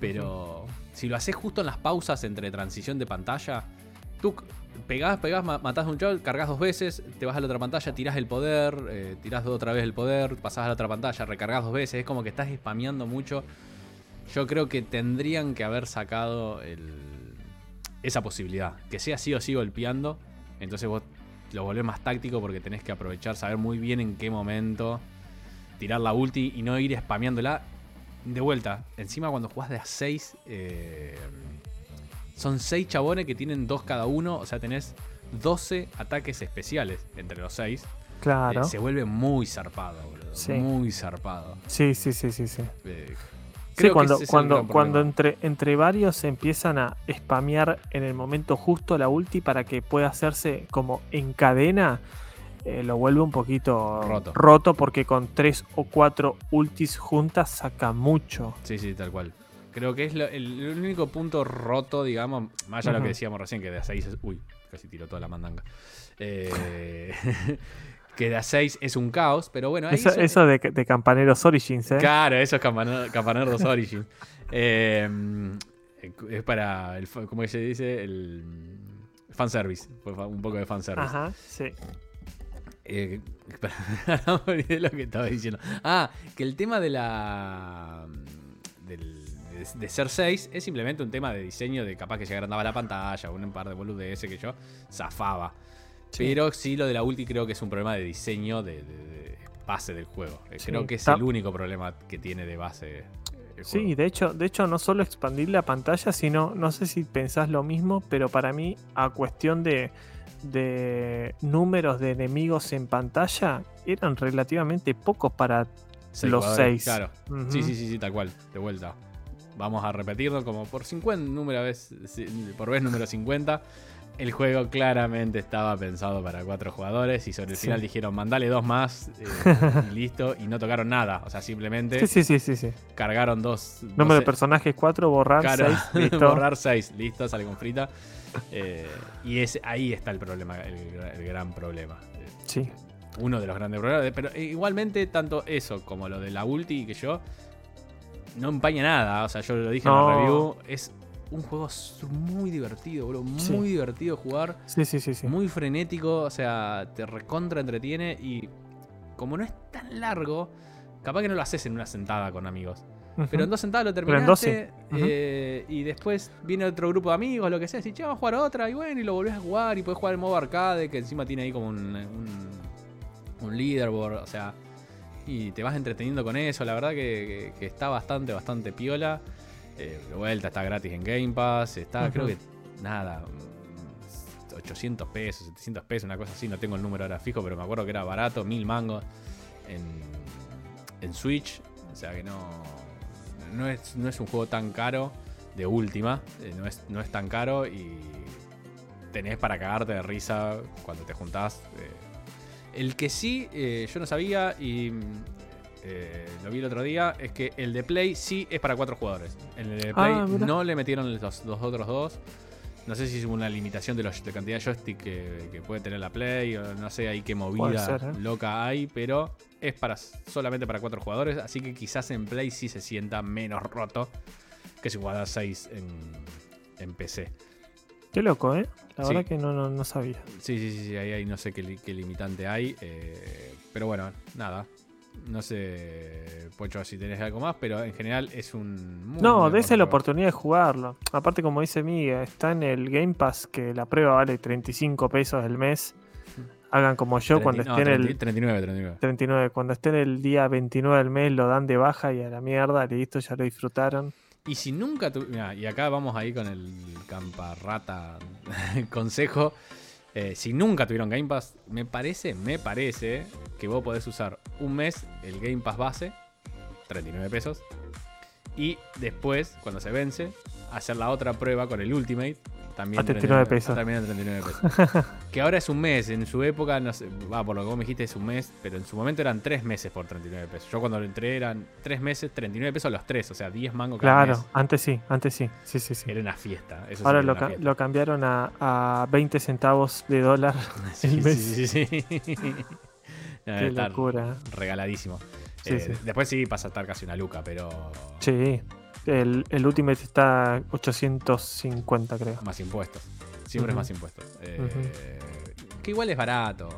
Pero si lo haces justo en las pausas entre transición de pantalla, tú pegás, pegás, ma- matás a un chaval, cargas dos veces, te vas a la otra pantalla, tirás el poder, eh, tirás otra vez el poder, pasás a la otra pantalla, recargas dos veces, es como que estás spameando mucho. Yo creo que tendrían que haber sacado el- esa posibilidad, que sea sí o sí golpeando, entonces vos lo volvés más táctico porque tenés que aprovechar, saber muy bien en qué momento tirar la ulti y no ir spameándola. De vuelta, encima cuando jugás de a 6, son 6 chabones que tienen 2 cada uno, o sea, tenés 12 ataques especiales entre los 6. Claro. se vuelve muy zarpado, boludo. Sí. Muy zarpado. Sí, sí, sí, sí, sí. Eh, creo cuando, cuando, cuando entre, entre varios se empiezan a spamear en el momento justo la ulti para que pueda hacerse como en cadena, eh, lo vuelve un poquito Roto. porque con tres o cuatro ultis juntas saca mucho. Sí, sí, tal cual. Creo que es lo- el, el único punto roto, digamos, más allá de lo que decíamos recién, que de a 6 es... Uy, casi tiró toda la mandanga. Eh, que de a 6 es un caos, pero bueno, ahí Eso, son- eso de, de Campaneros Origins, ¿eh? Claro, eso es Campana- Campanerdos Origin. Eh, es para, el, ¿cómo se dice? El fanservice. Un poco de fanservice. Ajá, sí. Eh, olvidé lo que estaba diciendo. Ah, que el tema de la. Del, de, de ser 6 es simplemente un tema de diseño de capaz que se agrandaba la pantalla, un par de boludeces que yo zafaba. Sí. Pero sí, lo de la ulti creo que es un problema de diseño de, de- de base del juego. Eh, Sí, Creo que es el único problema que tiene de base. el Sí, juego. de hecho, de hecho no solo expandir la pantalla, sino, no sé si pensás lo mismo, pero para mí, a cuestión de, de números de enemigos en pantalla, eran relativamente pocos para Seis los 6. Claro. Sí, sí, sí, sí, tal cual. De vuelta. Vamos a repetirlo como por 50, número vez, por vez número 50. El juego claramente estaba pensado para cuatro jugadores y sobre el Sí. final dijeron mandale dos más eh, y listo y no tocaron nada. O sea, simplemente Sí, sí, sí, sí, sí. cargaron dos. Número de personajes 4, borrar 6, listo. borrar 6, listo, sale con frita. Eh, y es, ahí está el problema, el, el gran problema. Sí, uno de los grandes problemas. Pero igualmente, tanto eso como lo de la ulti que yo no empaña nada. O sea, yo lo dije en la review. Es un juego muy divertido, bro. Muy Sí. divertido jugar. sí, sí, sí. sí. Muy frenético. O sea, te recontra entretiene. Y como no es tan largo, capaz que no lo haces en una sentada con amigos. Pero en dos sentadas lo Pero en dos terminaste. sí. Ujú. eh, y después viene otro grupo de amigos, lo que sea. Y che, vamos a jugar otra. Y bueno, y lo volvés a jugar. Y podés jugar en modo arcade, que encima tiene ahí como un, un, un leaderboard. O sea, y te vas entreteniendo con eso. La verdad que, que- que está bastante, bastante piola. Eh, de vuelta, está gratis en Game Pass. Está, creo que, nada. mm, 800 pesos, 700 pesos, una cosa así. No tengo el número ahora fijo, pero me acuerdo que era barato, mil mangos en, en Switch. O sea que no, no, es, no es un juego tan caro de última. eh, no, es, no es tan caro y tenés para cagarte de risa cuando te juntás. eh. El que sí, eh, yo no sabía y eh, lo vi el otro día, es que el de Play sí es para cuatro jugadores. En el de Play Ah, mira. no le metieron los, los otros dos. No sé si es una limitación de, de cantidad de joystick que, que puede tener la Play, o no sé ahí qué movida ser, ¿eh? loca hay, pero es para solamente para cuatro jugadores, así que quizás en Play sí se sienta menos roto que si jugás 6 en, en PC. Qué loco, ¿eh? La Sí. verdad que no, no, no sabía. Sí, sí, sí, sí, ahí, ahí no sé qué limitante hay, eh, pero bueno, nada. No sé, Pocho, si tenés algo más, pero en general es un... muy No, dése la oportunidad de jugarlo. Aparte, como dice Miguel, está en el Game Pass que la prueba vale 35 pesos el mes. Hagan como yo cuando 30 no, estén el 30 39, 39. 39, cuando estén el día 29 del mes lo dan de baja y a la mierda, listo, ya lo disfrutaron. Y si nunca tu- mirá, y acá vamos ahí con el camparrata consejo. Eh, si nunca tuvieron Game Pass, me parece, me parece que vos podés usar un mes el Game Pass base, 39 pesos. Y después, cuando se vence, hacer la otra prueba con el Ultimate. También A 39 pesos. También a 39 pesos. que ahora es un mes. En su época, no sé, va, por lo que vos me dijiste es un mes, pero en su momento eran tres meses por 39 pesos. Yo cuando lo entré eran tres meses, 39 pesos los tres, o sea, 10 mangos cada Claro, mes. antes sí, antes sí, sí, sí, sí. Era una fiesta. Eso Ahora lo, ca- fiesta. lo cambiaron a, a 20 centavos de dólar. Sí, el mes. sí, sí, sí. No, Qué locura. regaladísimo. Sí, Eh, sí. Después sí pasa a estar casi una luca, pero Sí, el, el Ultimate está 850 creo. más impuestos. Siempre es más impuestos. Eh, Que igual es barato.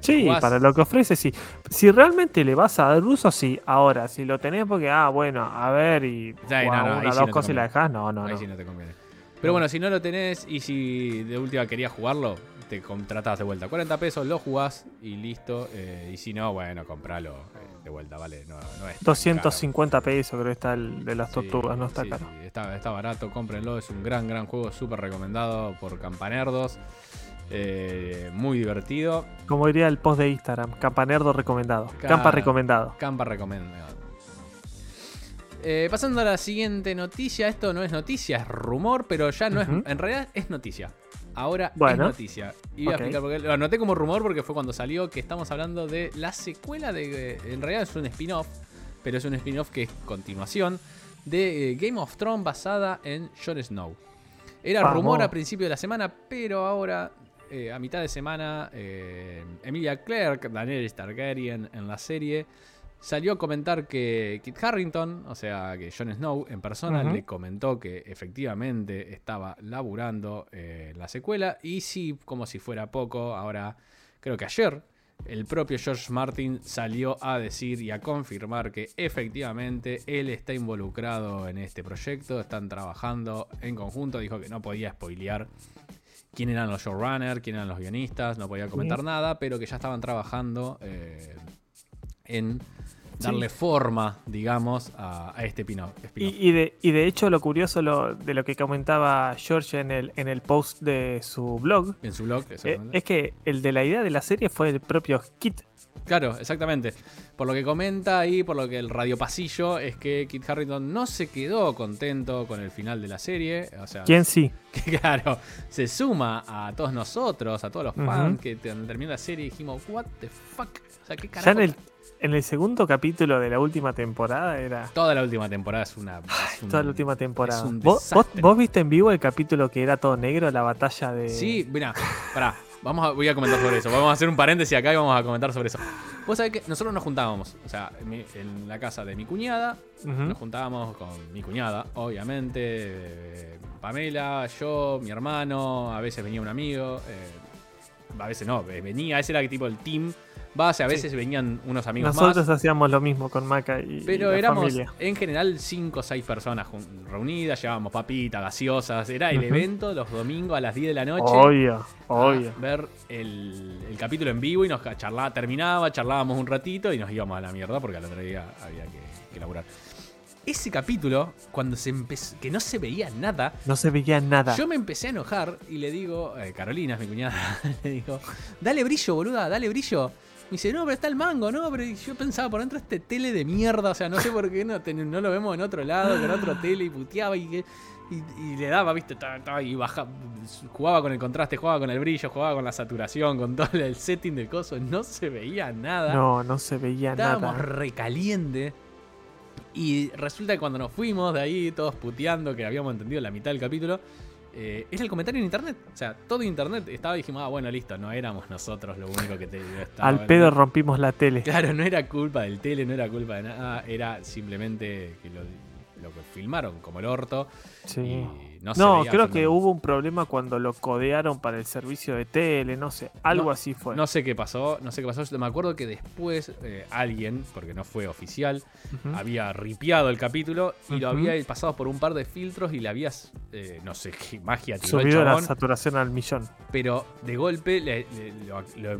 Sí, Jugás- para lo que ofrece, sí. Si realmente le vas a dar uso, sí. Ahora, si lo tenés porque, ah, bueno, a ver, y Sí, no, jugás no, una sí dos no cosas y la dejás, no, no, Ahí no. sí no te conviene. Pero bueno, si no lo tenés y si de última querías jugarlo, te contratás de vuelta. 40 pesos, lo jugás y listo. eh, y si no, bueno, compralo eh, de vuelta, vale. No, no es tan 250 pesos creo que está el de las tortugas, no está sí, caro. sí, está, está barato, cómprenlo. Es un gran, gran juego, súper recomendado por campanerdos. eh, muy divertido. Como diría el post de Instagram, campanerdo recomendado. Campa recomendado. Campa recomendado. Eh, pasando a la siguiente noticia, esto no es noticia, es rumor, pero ya no es. En realidad es noticia. Ahora Bueno. es noticia. Y voy a explicar por qué. Lo anoté como rumor porque fue cuando salió que estamos hablando de la secuela de. eh, En realidad es un spin-off, pero es un spin-off que es continuación de eh, Game of Thrones basada en Jon Snow. Era Vamos. rumor a principio de la semana, pero ahora, eh, a mitad de semana, eh, Emilia Clarke, Daenerys Targaryen en la serie, salió a comentar que Kit Harrington, o sea, que Jon Snow en persona, le comentó que efectivamente estaba laburando eh, la secuela. Y sí, como si fuera poco, ahora creo que ayer el propio George Martin salió a decir y a confirmar que efectivamente él está involucrado en este proyecto, están trabajando en conjunto, dijo que no podía spoilear quién eran los showrunners, quién eran los guionistas, no podía comentar nada, pero que ya estaban trabajando eh, en darle forma, digamos, a, este pino. Y, de, y, de, hecho, lo curioso de lo que comentaba George en el, en el post de su blog, en su blog eh, es que el de la idea de la serie fue el propio Kit. Claro, exactamente. Por lo que comenta ahí, por lo que el radio pasillo, es que Kit Harrington no se quedó contento con el final de la serie. O sea, ¿Quién sí? Que claro, se suma a todos nosotros, a todos los fans que terminó la serie y dijimos, ¿What the fuck? O sea, ¿qué carajo? Ya en el, en el segundo capítulo de la última temporada era. Toda la última temporada es una. toda la última temporada. ¿Vos, ¿Vos, viste en vivo el capítulo que era todo negro, la batalla de. Sí, mira, pará. Vamos a, voy a comentar sobre eso. Vamos a hacer un paréntesis acá y vamos a comentar sobre eso. Vos sabés que nosotros nos juntábamos, o sea, en, la casa de mi cuñada, nos juntábamos con mi cuñada, obviamente, eh, Pamela, yo, mi hermano, a veces venía un amigo, eh, a veces no, venía, ese era tipo el team base. A veces venían unos amigos Nosotros más. Nosotros hacíamos lo mismo con Maca y. Pero éramos en general cinco o seis personas reunidas, llevábamos papitas, gaseosas. Era el evento los domingos a las 10 de la noche. Obvio, obvio. Ver el, capítulo en vivo y nos charlaba, terminaba, charlábamos un ratito y nos íbamos a la mierda porque al otro día había que, que laburar ese capítulo, cuando se empezó, que no se veía nada. No se veía nada. Yo me empecé a enojar y le digo, eh, Carolina es mi cuñada, le digo, dale brillo, boluda, dale brillo. Me dice, no, pero está el mango, no, pero yo pensaba por dentro este tele de mierda, o sea, no sé por qué no, no lo vemos en otro lado, con otro tele y puteaba y, y, le daba, viste, y baja, jugaba con el contraste, jugaba con el brillo, jugaba con la saturación, con todo el setting del coso, no se veía nada. No, no se veía nada. Estábamos recaliente. Y resulta que cuando nos fuimos de ahí, todos puteando, que habíamos entendido la mitad del capítulo, eh, era el comentario en internet. O sea, todo internet estaba y dijimos, ah, bueno, listo, no éramos nosotros lo único que te estaba. Al pedo rompimos la tele. Claro, no era culpa del tele, no era culpa de nada, era simplemente que lo, lo que filmaron como el orto. Sí. No, creo que hubo un problema cuando lo codearon para el servicio de tele, no sé, algo así fue. No sé qué pasó, no sé qué pasó. Me acuerdo que después eh, alguien, porque no fue oficial, había ripiado el capítulo y lo había pasado por un par de filtros y le habías, eh, no sé qué magia tiró Subido la saturación al millón. Pero de golpe lo,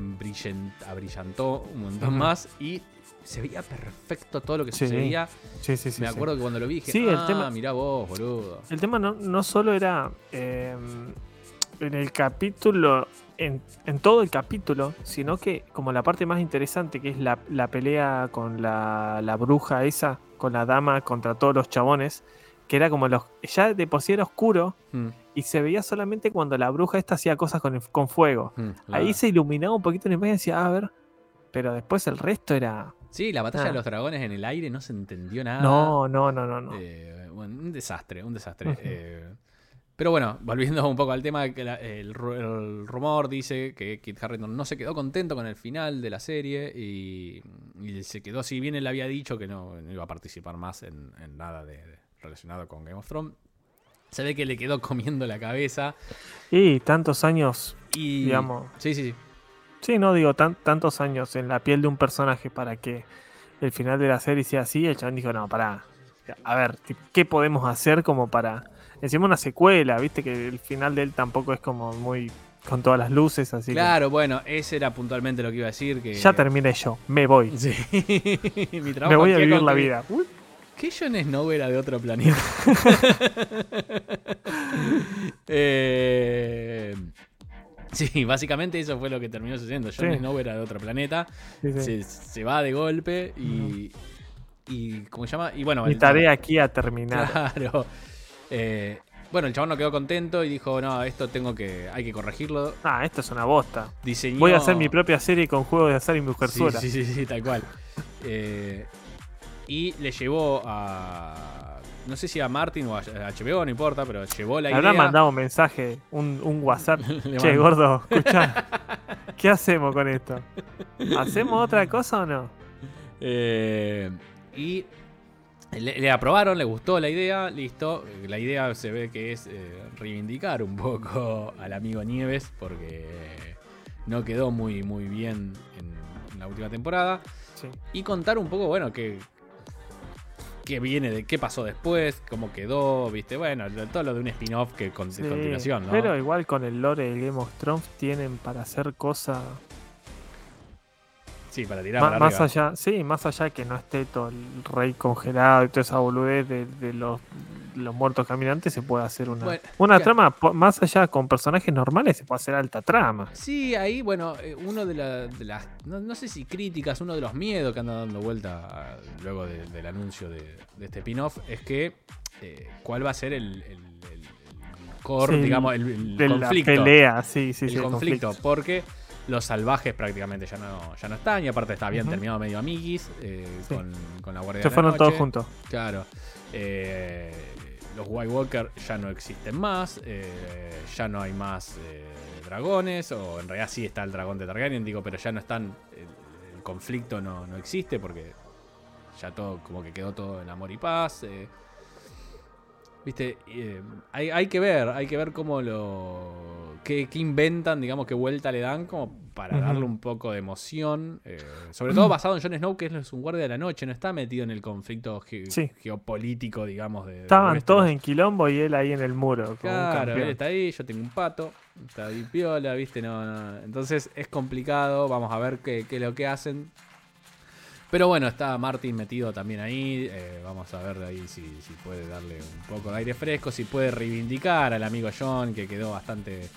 abrillantó un montón más y se veía perfecto todo lo que sucedía. Sí, sí, sí. Me acuerdo que cuando lo vi dije, sí, el ah, tema, mirá vos, boludo. El tema no, no solo era em, en el capítulo, en, todo el capítulo, sino que como la parte más interesante, que es la, pelea con la, la, bruja esa, con la dama contra todos los chabones, que era como los. Ya de por sí era oscuro. Mm. Y se veía solamente cuando la bruja esta hacía cosas con, con fuego. Mm, Ahí se iluminaba un poquito en imagen y decía, ah, a ver. Pero después el resto era Sí, la batalla de ah. los dragones en el aire no se entendió nada. No, no, no, no. Eh, un desastre, un desastre. Eh, pero bueno, volviendo un poco al tema, que el, rumor dice que Kit Harrington no se quedó contento con el final de la serie y, se quedó, si bien él había dicho que no, iba a participar más en, nada relacionado con Game of Thrones, se ve que le quedó comiendo la cabeza. Y tantos años, y, digamos. Sí, sí, sí. Sí, no digo tantos años en la piel de un personaje para que el final de la serie sea así. El chabón dijo, no, para. A ver, ¿qué podemos hacer como para. Encima una secuela, viste que el final de él tampoco es como muy con todas las luces, así Claro, bueno, ese era puntualmente lo que iba a decir. Que... Ya terminé yo, me voy. Sí. me voy a vivir la vida. ¿Qué Jon Snow era de otro planeta? eh, Sí, básicamente eso fue lo que terminó sucediendo. Jon Snow era de otro planeta, Se, va de golpe y, y ¿cómo se llama? Y bueno, mi tarea aquí a terminar. Claro. Eh, bueno, el chabón no quedó contento y dijo, no, esto tengo que, hay que corregirlo. Ah, esto es una bosta. Voy a hacer mi propia serie con juegos de azar y mujer sí, sí, sí, sí, tal cual. Eh, y le llevó a no sé si a Martin o a HBO, no importa, pero llevó la idea. Habrá mandado un mensaje, un, un WhatsApp. che, gordo, escucha. ¿Qué hacemos con esto? ¿Hacemos otra cosa o no? Eh, y le, aprobaron, le gustó la idea, listo. La idea se ve que es eh, reivindicar un poco al amigo Nieves, porque no quedó muy, muy bien en en la última temporada. Sí. Y contar un poco, bueno, qué, qué viene, de qué pasó después, cómo quedó, viste, bueno, todo lo de un spin-off que con, Sí, continuación, ¿no? Pero igual con el lore de Game of Thrones tienen para hacer cosas sí, para tirar para más allá, sí, más allá que no esté todo el rey congelado y toda esa boludez de, de los, los muertos caminantes, se puede hacer una, Bueno, una claro. trama, más allá con personajes normales, se puede hacer alta trama. Sí, ahí, bueno, eh, uno de, la- de las, no, no sé si críticas, uno de los miedos que anda dando vuelta ah, luego de- del anuncio de, de este spin-off es que eh, cuál va a ser el, el- el- core, Sí, digamos, el, el De conflicto. la pelea, sí, sí, el sí. el conflicto, porque los salvajes prácticamente ya no, ya no están y aparte está, habían Ujú. terminado medio amiguis eh, Sí. con, con la Guardia Se de la fueron todos Noche. juntos. Claro. Eh, los White Walker ya no existen más. eh, ya no hay más dragones. O en realidad sí está el dragón de Targaryen, digo, pero ya no están. El, el conflicto no, no existe porque ya todo, como que quedó todo en amor y paz. Viste, Eh, hay, hay que ver, hay que ver cómo lo. Qué, qué inventan, digamos, qué vuelta le dan como para darle un poco de emoción. eh, sobre todo basado en Jon Snow, que es un guardia de la noche, no está metido en el conflicto ge- Sí. geopolítico, digamos. De, Estaban todos en quilombo y él ahí en el muro. Claro, él está ahí, yo tengo un pato, está ahí piola, viste, no, no. Entonces es complicado, vamos a ver qué, qué es lo que hacen. Pero bueno, está Martin metido también ahí, eh, vamos a ver ahí si, si puede darle un poco de aire fresco, si puede reivindicar al amigo John, que quedó bastante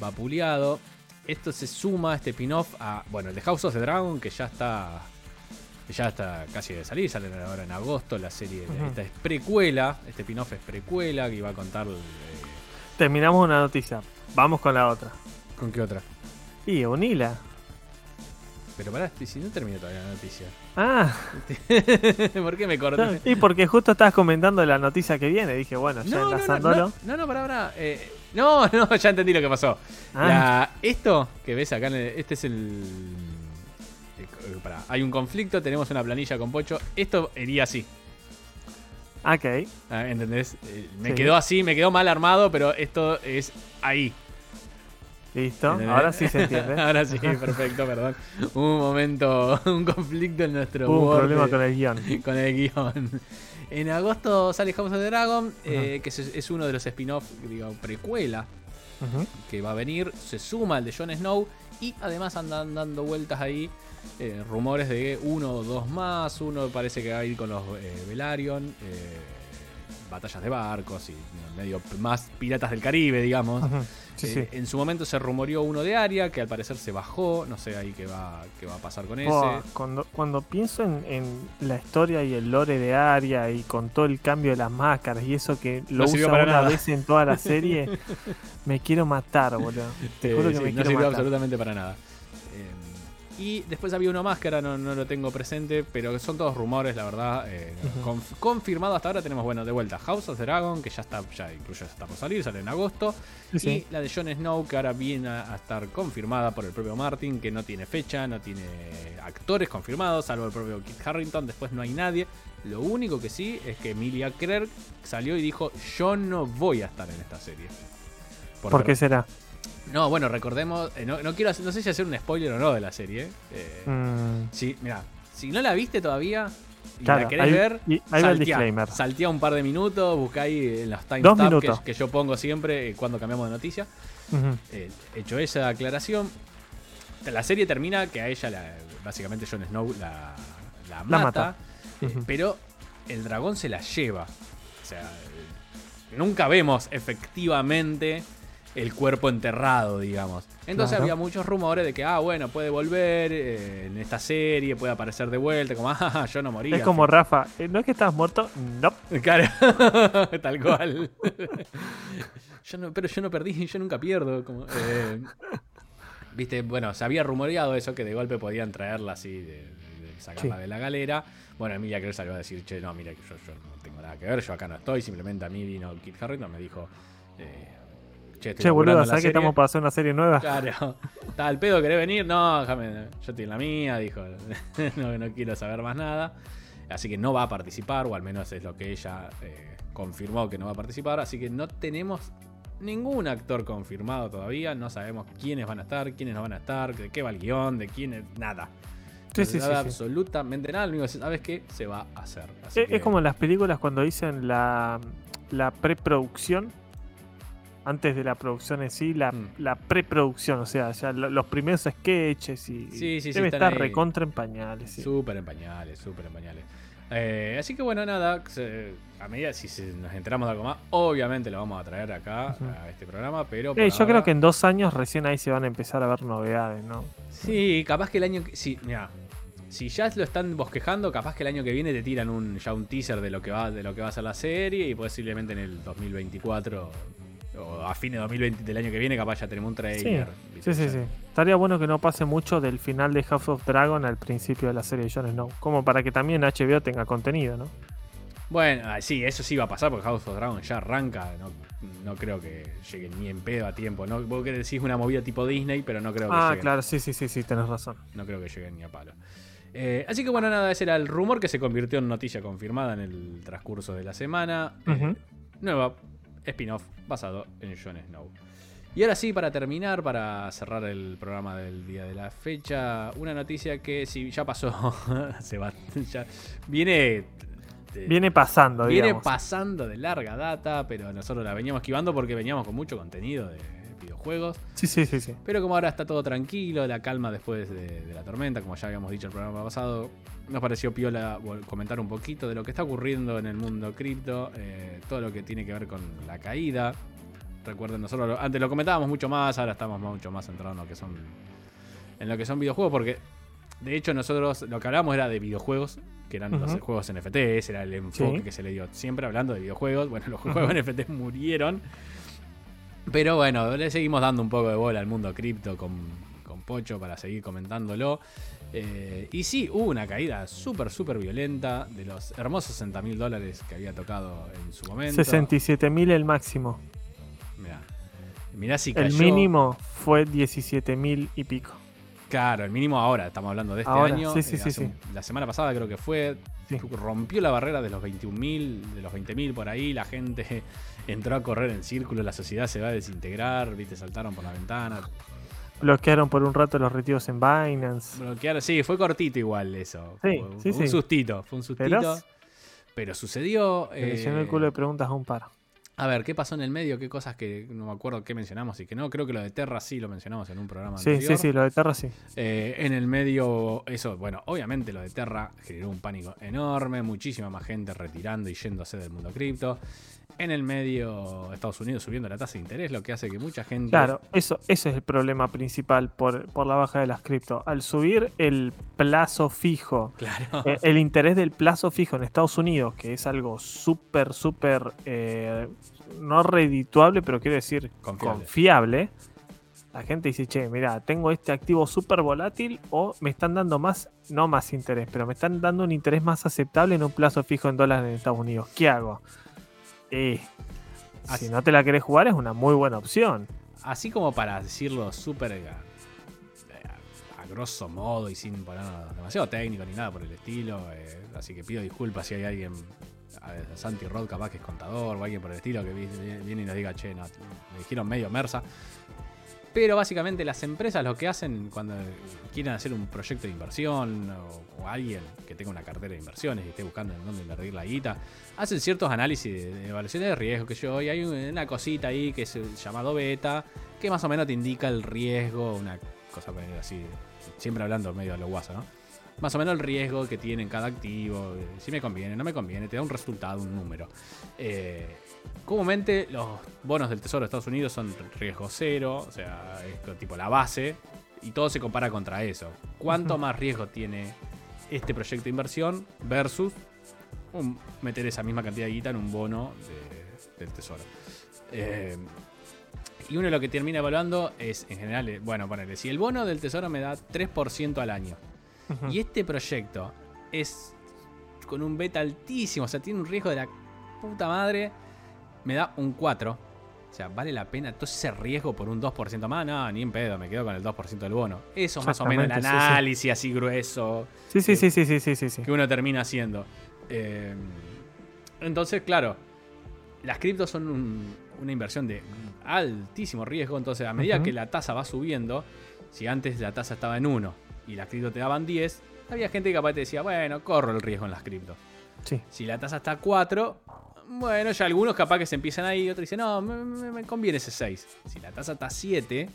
vapuleado. Esto se suma, este pin-off, a, bueno, el de House of the Dragon, que ya está... Ya está casi de salir, sale ahora en agosto la serie. Esta es precuela, este pin-off es precuela, que iba a contar... eh, Terminamos una noticia. Vamos con la otra. ¿Con qué otra? Y Unila. Pero pará, si no terminó todavía la noticia. Ah, ¿Por qué me corté? y porque justo estabas comentando la noticia que viene. Dije, bueno, ya No, enlazándolo. no, no, no, pará, pará. Eh, no, no, ya entendí lo que pasó. Ah, La- esto que ves acá, en el- este es el... eh, pará, hay un conflicto, tenemos una planilla con Pocho. Esto iría así. ok. ah, ¿Entendés? Eh, me Sí. quedó así, me quedó mal armado, pero esto es ahí. Listo. Ahora sí se entiende. Ahora sí, perfecto, perdón. Un momento, un conflicto en nuestro Hubo un problema con el guion. con el guion. En agosto sale House of the Dragon, eh, que es, es uno de los spin-off, digo, precuela que va a venir. Se suma al de Jon Snow y además andan dando vueltas ahí eh, rumores de uno o dos más. Uno parece que va a ir con los eh, Velaryon, eh, batallas de barcos y medio más piratas del Caribe, digamos. Sí, Eh, sí. En su momento se rumoreó uno de Aria, que al parecer se bajó. No sé ahí qué va, qué va a pasar con ese. Oh, cuando, cuando pienso en, en la historia y el lore de Arya y con todo el cambio de las máscaras y eso que lo No usa para una nada. vez en toda la serie, me quiero matar, boludo. Te juro que me no quiero sirvió matar. absolutamente para nada. Y después había uno más que ahora no, no lo tengo presente, pero son todos rumores, la verdad. eh, conf- confirmado hasta ahora tenemos, bueno, de vuelta House of the Dragon, que ya está, ya incluso ya está por salir, sale en agosto. Sí. Y la de Jon Snow, que ahora viene a, a estar confirmada por el propio Martin, que no tiene fecha, no tiene actores confirmados, salvo el propio Kit Harrington, después no hay nadie. Lo único que sí es que Emilia Clarke salió y dijo, yo no voy a estar en esta serie. ¿Por qué será? No, bueno, recordemos, eh, no, no quiero, hacer- no sé si hacer un spoiler o no de la serie. eh. Mm, Sí, mira, si no la viste todavía y Claro, la querés ahí- ver, y ahí va el saltea, disclaimer. saltea un par de minutos, busca ahí en los Dos timestamps que, yo pongo siempre eh, cuando cambiamos de noticia. Eh, hecho esa aclaración, la serie termina que a ella, la- básicamente Jon Snow la, la mata, pero el dragón se la lleva. O sea, nunca vemos efectivamente el cuerpo enterrado, digamos. Entonces Claro. había muchos rumores de que, ah, bueno, puede volver eh, en esta serie, puede aparecer de vuelta, como, ah, yo no morí. Es como Rafa, eh, ¿no es que estabas muerto? No. Claro, tal cual. yo no, pero yo no perdí, yo nunca pierdo. como, eh, Viste, bueno, se había rumoreado eso, que de golpe podían traerla así, de, de sacarla Sí. de la galera. Bueno, Emilia creo salió a decir, che, no, mira, que yo, yo no tengo nada que ver, yo acá no estoy, simplemente a mí vino Kit Harrington, me dijo, eh, che, Che, boludo, ¿sabes que serie". estamos para hacer una serie nueva? Claro, está al pedo, ¿querés venir? No, déjame, yo estoy en la mía, dijo, no, no quiero saber más nada. Así que no va a participar, o al menos es lo que ella eh, confirmó que no va a participar. Así que no tenemos ningún actor confirmado todavía, no sabemos quiénes van a estar, quiénes no van a estar, de qué va el guion, de quiénes, nada. No se sabe absolutamente nada, lo único que se sabe es que se va a hacer. es, como en las películas cuando dicen la, la preproducción antes de la producción en sí, la, mm. la preproducción, o sea, ya los primeros sketches y sí, sí, debe estar recontra en pañales. Súper en pañales, súper en pañales. Eh, así que bueno, nada, a medida si nos enteramos de algo más, obviamente lo vamos a traer acá a este programa, pero... Eh, yo creo que en dos años recién ahí se van a empezar a ver novedades, ¿no? Sí, capaz que el año... Sí, mira, si ya lo están bosquejando, capaz que el año que viene te tiran un, ya un teaser de lo que va de lo que va a ser la serie y posiblemente en el 2024 o a fines de 2020 del año que viene, capaz ya tenemos un trailer. Sí, sí, sí, Estaría bueno que no pase mucho del final de House of Dragon al principio de la serie de Jon Snow. Como para que también HBO tenga contenido, ¿no? Bueno, ah, sí, eso sí va a pasar porque House of Dragon ya arranca. No, creo que llegue ni en pedo a tiempo. ¿no? Vos que decís una movida tipo Disney, pero no creo que Ah, claro, sí, sí, sí, sí, tenés razón. No creo que lleguen ni a palo. Eh, así que bueno, nada, ese era el rumor que se convirtió en noticia confirmada en el transcurso de la semana. Eh, nueva spin-off basado en Jon Snow. Y ahora sí, para terminar, para cerrar el programa del día de la fecha, una noticia que si ya pasó, se va, ya viene viene pasando, Viene pasando de larga data, pero nosotros la veníamos esquivando porque veníamos con mucho contenido de videojuegos. Sí, sí, sí, sí. Pero como ahora está todo tranquilo, la calma después de, la tormenta, como ya habíamos dicho el programa pasado, nos pareció piola comentar un poquito de lo que está ocurriendo en el mundo cripto, eh, todo lo que tiene que ver con la caída. Recuerden, nosotros antes lo comentábamos mucho más, ahora estamos mucho más centrados en lo que son en lo que son videojuegos, porque de hecho nosotros lo que hablábamos era de videojuegos, que eran los juegos NFT, ese era el enfoque que se le dio siempre hablando de videojuegos. Bueno, los juegos NFT murieron. Pero bueno, le seguimos dando un poco de bola al mundo cripto con, con Pocho para seguir comentándolo. Eh, y sí, hubo una caída súper, súper violenta de los hermosos 60 mil dólares que había tocado en su momento. 67 mil el máximo. Mirá, mirá si cayó. El mínimo fue 17 mil y pico. Claro, el mínimo ahora, estamos hablando de este año. Sí, sí, eh, sí, La semana pasada creo que fue, rompió la barrera de los 21 mil, de los 20 mil por ahí, la gente entró a correr en círculo, la sociedad se va a desintegrar, viste, saltaron por la ventana. Bloquearon por un rato los retiros en Binance. Bloquearon, sí, fue cortito igual eso. Sí, fue, sí, un sustito, fue un sustito. Pero, sucedió. Se eh, el culo de preguntas a un par. A ver, ¿qué pasó en el medio? ¿Qué cosas que no me acuerdo qué mencionamos y que no? Creo que lo de Terra sí lo mencionamos en un programa sí, anterior. Sí, sí, lo de Terra sí. Eh, en el medio, eso, bueno, obviamente lo de Terra generó un pánico enorme, muchísima más gente retirando y yéndose del mundo cripto en el medio Estados Unidos subiendo la tasa de interés, lo que hace que mucha gente... Claro, eso, ese es el problema principal por, la baja de las cripto. Al subir el plazo fijo, eh, el interés del plazo fijo en Estados Unidos, que es algo súper, súper, eh, no redituable, pero quiero decir confiable. la gente dice, che, mira, tengo este activo súper volátil o me están dando más, no más interés, pero me están dando un interés más aceptable en un plazo fijo en dólares en Estados Unidos. ¿Qué hago? Si no te la querés jugar, es una muy buena opción. Así como para decirlo súper eh, a, grosso modo y sin poner demasiado técnico ni nada por el estilo. Eh, así que pido disculpas si hay alguien, a Santi Rod capaz que es contador o alguien por el estilo que viene y nos diga, che, no, me dijeron medio mersa. Pero básicamente las empresas lo que hacen cuando quieren hacer un proyecto de inversión o, alguien que tenga una cartera de inversiones y esté buscando en dónde invertir la guita, hacen ciertos análisis de, evaluaciones de riesgo que yo y hay una cosita ahí que es llamado beta que más o menos te indica el riesgo, una cosa así, siempre hablando medio de lo guasa, ¿no? Más o menos el riesgo que tiene cada activo, si me conviene, no me conviene, te da un resultado, un número. Eh, Comúnmente los bonos del Tesoro de Estados Unidos son riesgo cero, o sea, es tipo la base, y todo se compara contra eso. ¿Cuánto más riesgo tiene este proyecto de inversión versus meter esa misma cantidad de guita en un bono del Tesoro? Eh, y uno lo que termina evaluando es, en general, eh, bueno, ponele, si el bono del Tesoro me da 3% al año, y este proyecto es con un beta altísimo, o sea, tiene un riesgo de la puta madre me da un 4. O sea, ¿vale la pena todo ese riesgo por un 2% más? No, ni en pedo, me quedo con el 2% del bono. Eso más o menos el análisis así grueso. Sí, sí, sí, sí, sí, sí, sí. Que uno termina haciendo. Eh, entonces, claro, las criptos son una inversión de altísimo riesgo. Entonces, a medida que la tasa va subiendo, si antes la tasa estaba en 1 y las criptos te daban 10, había gente que capaz te decía, bueno, corro el riesgo en las criptos. Sí. Si la tasa está a 4, bueno, ya algunos capaz que se empiezan ahí, otros dicen, no, me, me- me conviene ese 6. Si la tasa está a 7,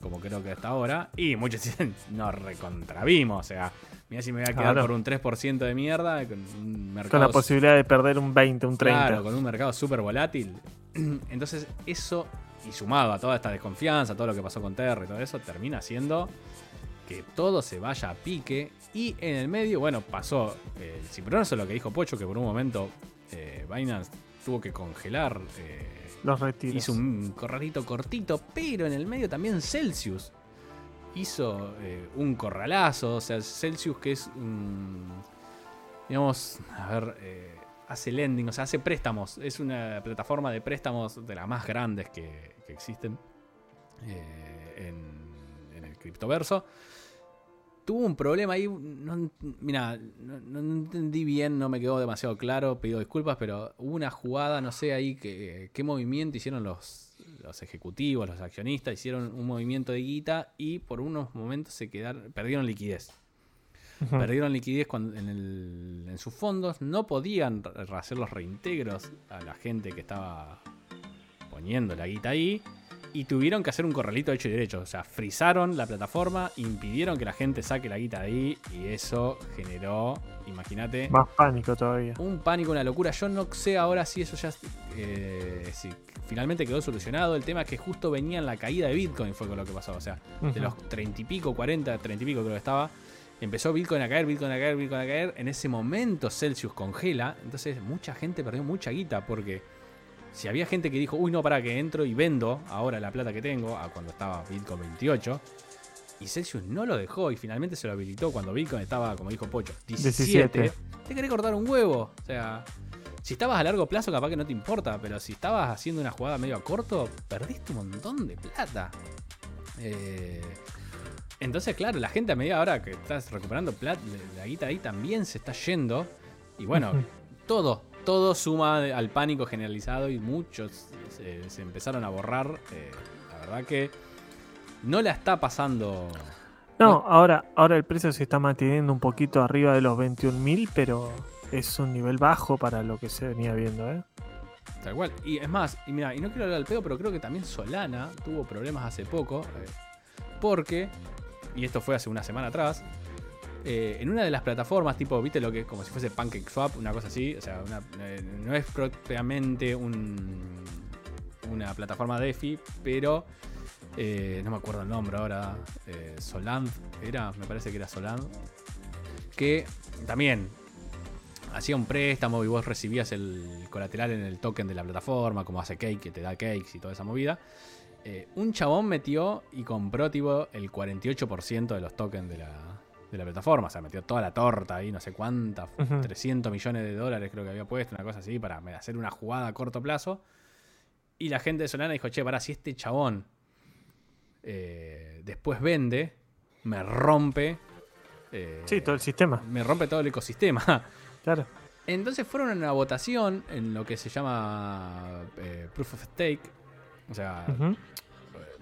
como creo que hasta ahora, y muchos dicen, no recontravimos, o sea, mira si me voy a quedar Claro. por un 3% de mierda, con un Con mercado la posibilidad de perder un 20, un 30. Claro, con un mercado súper volátil. Entonces, eso, y sumado a toda esta desconfianza, todo lo que pasó con Terra y todo eso, termina haciendo que todo se vaya a pique. Y en el medio, bueno, pasó eh, el cimbronazo, lo que dijo Pocho, que por un momento eh, Binance tuvo que congelar. eh, Los retiros. hizo un corralito cortito, pero en el medio también Celsius hizo eh, un corralazo. O sea, Celsius que es un. Digamos, a ver, eh, hace lending, o sea, hace préstamos. Es una plataforma de préstamos de las más grandes que, que existen eh, en, en el criptoverso. Tuvo un problema ahí. No, mira, no, no entendí bien, no me quedó demasiado claro. Pido disculpas, pero hubo una jugada, no sé ahí que, qué movimiento hicieron los, los ejecutivos, los accionistas. Hicieron un movimiento de guita y por unos momentos se quedaron, perdieron liquidez. Perdieron liquidez cuando- en, el- en sus fondos. No podían hacer los reintegros a la gente que estaba poniendo la guita ahí. Y tuvieron que hacer un corralito hecho y derecho. O sea, frizaron la plataforma, impidieron que la gente saque la guita de ahí. Y eso generó, imagínate, Más pánico todavía. un pánico, una locura. Yo no sé ahora si eso ya eh, si finalmente quedó solucionado. El tema es que justo venía en la caída de Bitcoin, fue con lo que pasó. O sea, de los 30 y pico, 40, 30 y pico creo que estaba. Empezó Bitcoin a caer, Bitcoin a caer, Bitcoin a caer. En ese momento Celsius congela. Entonces mucha gente perdió mucha guita porque si había gente que dijo, uy, no, para que entro y vendo ahora la plata que tengo, a cuando estaba Bitcoin 28. Y Celsius no lo dejó y finalmente se lo habilitó cuando Bitcoin estaba, como dijo Pocho, 17. 17. Te querés cortar un huevo. O sea, si estabas a largo plazo, capaz que no te importa, pero si estabas haciendo una jugada medio a corto, perdiste un montón de plata. Eh, entonces, claro, la gente a medida ahora que estás recuperando plata, la guita ahí también se está yendo. Y bueno, todo, todo suma al pánico generalizado y muchos se, se empezaron a borrar. Eh, la verdad que no la está pasando. No, ahora, ahora el precio se está manteniendo un poquito arriba de los 21.000, pero es un nivel bajo para lo que se venía viendo, ¿eh? Tal cual. Y es más, y mira, y no quiero hablar al pedo, pero creo que también Solana tuvo problemas hace poco. eh, porque, y esto fue hace una semana atrás, eh, en una de las plataformas, tipo, viste lo que como si fuese PancakeSwap, una cosa así. O sea, eh, no es propiamente un, una plataforma DeFi, pero eh, no me acuerdo el nombre ahora. Soland era, me parece que era Soland. Que también hacía un préstamo y vos recibías el colateral en el token de la plataforma, como hace Cake, que te da cakes y toda esa movida. Un chabón metió y compró tipo el 48% de los tokens de la, de la plataforma. O sea, metió toda la torta ahí, no sé cuánta, Ujú. 300 millones de dólares creo que había puesto, una cosa así, para hacer una jugada a corto plazo. Y la gente de Solana dijo, che, pará, si este chabón eh, después vende, me rompe... eh, Sí, todo el sistema, me rompe todo el ecosistema. claro. Entonces fueron a una votación en lo que se llama eh, Proof of Stake. O sea, Ujú. eh,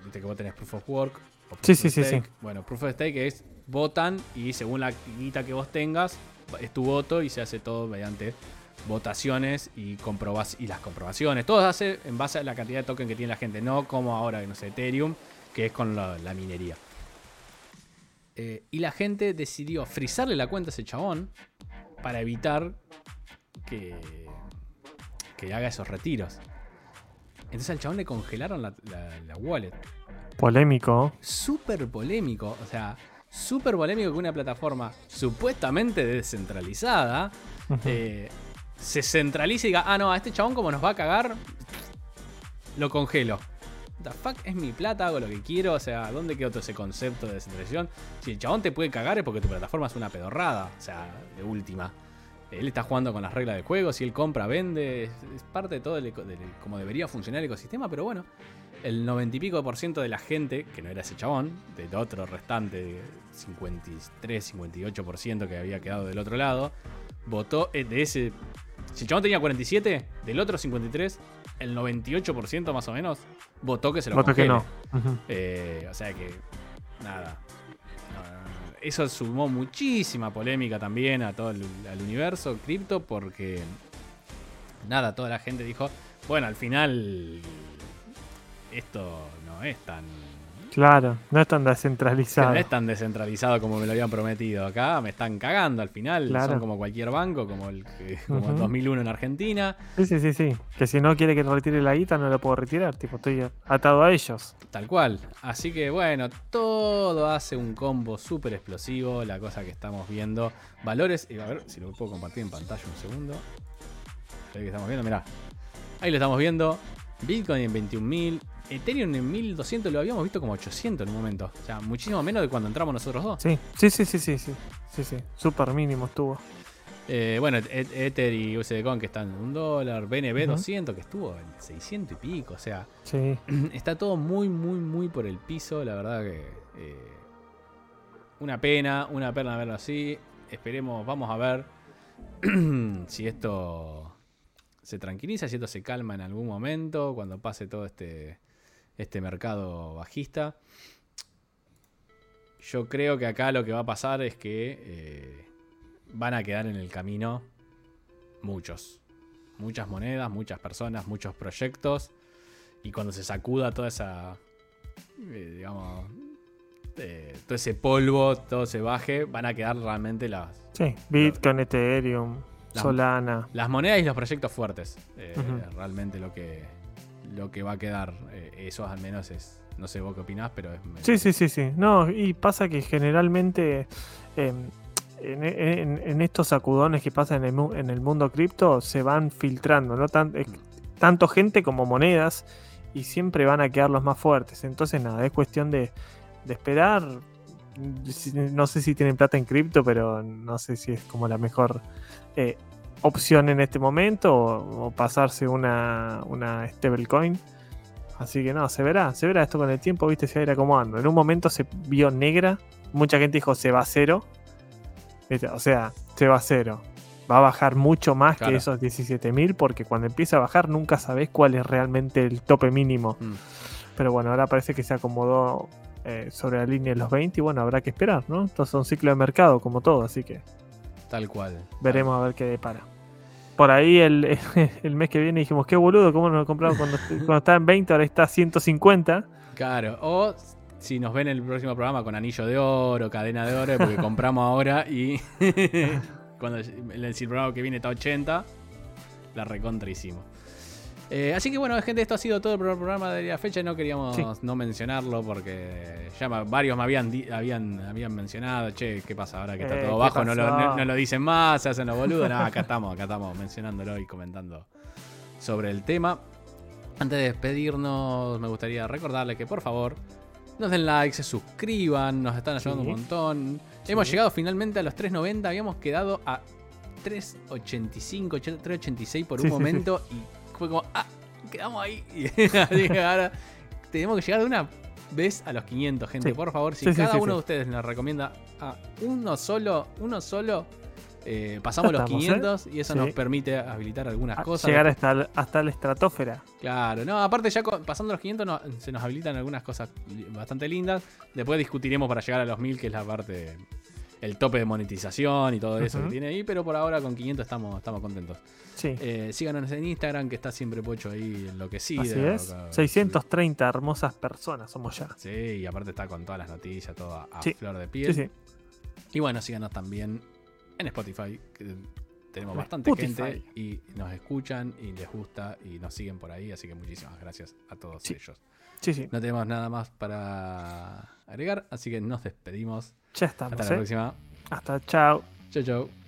viste que vos tenés Proof of Work. o Proof Sí, of sí, sí, Stake. sí. Bueno, Proof of Stake es votan y según la guita que vos tengas, es tu voto y se hace todo mediante votaciones y, comprobas y las comprobaciones. Todo se hace en base a la cantidad de token que tiene la gente, no como ahora, no sé, Ethereum, que es con la, la minería. Eh, y la gente decidió frizarle la cuenta a ese chabón para evitar que, que haga esos retiros. Entonces al chabón le congelaron la, la- la wallet. Polémico. Súper polémico, o sea, súper polémico que una plataforma supuestamente descentralizada eh, se centralice y diga, ah, no, a este chabón como nos va a cagar, lo congelo. The fuck es mi plata, hago lo que quiero, o sea, ¿dónde quedó todo ese concepto de descentralización? Si el chabón te puede cagar es porque tu plataforma es una pedorrada, o sea, de última. Él está jugando con las reglas del juego, si él compra, vende, es, parte de todo el del- como debería funcionar el ecosistema, pero bueno, el 90 y pico por ciento de la gente, que no era ese chabón, del otro restante, de 53, 58% que había quedado del otro lado, votó eh, de ese. Si el chabón tenía 47, del otro 53, el 98% más o menos votó que se lo Voto que no. Eh, o sea que, nada. Eso sumó muchísima polémica también a todo el al universo cripto porque nada, toda la gente dijo, bueno, al final esto no es tan Claro, no es tan descentralizado. no es tan descentralizado como me lo habían prometido. Acá me están cagando al final. Claro. Son como cualquier banco, como el, que- como el Ujú. 2001 en Argentina. Sí, sí, sí, sí. Que si no quiere que retire la guita, no lo puedo retirar. Tipo, estoy atado a ellos. Tal cual. Así que bueno, todo hace un combo súper explosivo. La cosa que estamos viendo. Valores. Y a ver si lo puedo compartir en pantalla un segundo. Ahí que estamos viendo, mirá. Ahí lo estamos viendo. Bitcoin en 21.000. Ethereum en 1200. Lo habíamos visto como 800 en un momento. O sea, muchísimo menos de cuando entramos nosotros dos. Sí, sí, sí, sí, sí, sí. Sí, sí. Súper mínimo estuvo. Eh, bueno, Et- Ether y USD Coin que están en un dólar. BNB Ujú. 200 que estuvo en 600 y pico. O sea, Sí. está todo muy, muy, muy por el piso. La verdad que. eh, una pena, una pena verlo así. Esperemos, vamos a ver si esto se tranquiliza, si esto se calma en algún momento, cuando pase todo este, este mercado bajista. Yo creo que acá lo que va a pasar es que eh, van a quedar en el camino muchos. Muchas monedas, muchas personas, muchos proyectos. Y cuando se sacuda toda esa, eh, digamos, eh, todo ese polvo, todo se baje, van a quedar realmente las, Sí. Bitcoin, Ethereum, La- Solana. las monedas y los proyectos fuertes. Realmente lo que, lo que va a quedar. eh, eso al menos es. No sé vos qué opinás, pero es. Sí, sí, sí, sí. No, y pasa que generalmente eh, en, estos sacudones que pasan en el, en el mundo cripto se van filtrando, ¿no? Tan- tanto gente como monedas y siempre van a quedar los más fuertes. Entonces, nada, es cuestión de, esperar. No sé si tienen plata en cripto, pero no sé si es como la mejor eh, opción en este momento o, o pasarse una, una stablecoin. Así que no, se verá, se verá esto con el tiempo, viste, se va a ir acomodando. En un momento se vio negra, mucha gente dijo se va a cero. ¿viste? O sea, se va a cero. Va a bajar mucho más Claro. que esos 17.000 porque cuando empieza a bajar nunca sabés cuál es realmente el tope mínimo. Mm, Pero bueno, ahora parece que se acomodó eh, sobre la línea de los 20 y bueno, habrá que esperar, ¿no? Esto es un ciclo de mercado como todo, así que tal cual. veremos a ver qué depara. Por ahí el, el mes que viene dijimos, qué boludo, ¿cómo nos lo compramos cuando, cuando estaba en 20, ahora está a 150? Claro, o si nos ven en el próximo programa con anillo de oro, cadena de oro, porque compramos ahora y cuando el, el programa que viene está a 80, la recontra hicimos. Eh, así que bueno, gente, esto ha sido todo el pro- programa de la fecha. No queríamos Sí. no mencionarlo porque ya varios me habían, habían, habían mencionado, che, ¿qué pasa ahora que está Eh, todo ¿qué bajo? No lo, pasó? no- no lo dicen más, se hacen los boludos. No, acá estamos, acá estamos mencionándolo y comentando sobre el tema. Antes de despedirnos, me gustaría recordarles que por favor nos den like, se suscriban, nos están ayudando Sí. un montón. Sí. Hemos llegado finalmente a los 3.90, habíamos quedado a 3.85, 3.86 por un Sí, sí, sí. momento y fue como, ah, quedamos ahí. Y ahora tenemos que llegar de una vez a los 500, gente. Sí. Por favor, si Sí, cada sí, uno de ustedes nos recomienda a uno solo, uno solo, eh, pasamos los estamos, ¿eh? 500 y eso nos permite habilitar algunas A- cosas. Llegar hasta, el- hasta la estratosfera. Claro, no, aparte ya co- pasando los 500 no- se nos habilitan algunas cosas bastante lindas. Después discutiremos para llegar a los 1000, que es la parte, el tope de monetización y todo eso que tiene ahí, pero por ahora con 500 estamos, estamos contentos. Sí, Eh, síganos en Instagram, que está siempre Pocho ahí enloquecido. así es. 630 hermosas personas somos ya. Sí, y aparte está con todas las noticias, todo a, Sí. flor de piel. Sí, sí. Y bueno, síganos también en Spotify, que tenemos En bastante Spotify. gente y nos escuchan y les gusta y nos siguen por ahí, así que muchísimas gracias a todos ellos. Sí, sí. No tenemos nada más para agregar, así que nos despedimos. Ya Hasta estamos, la ¿eh? próxima. Hasta chao. Chau, chau.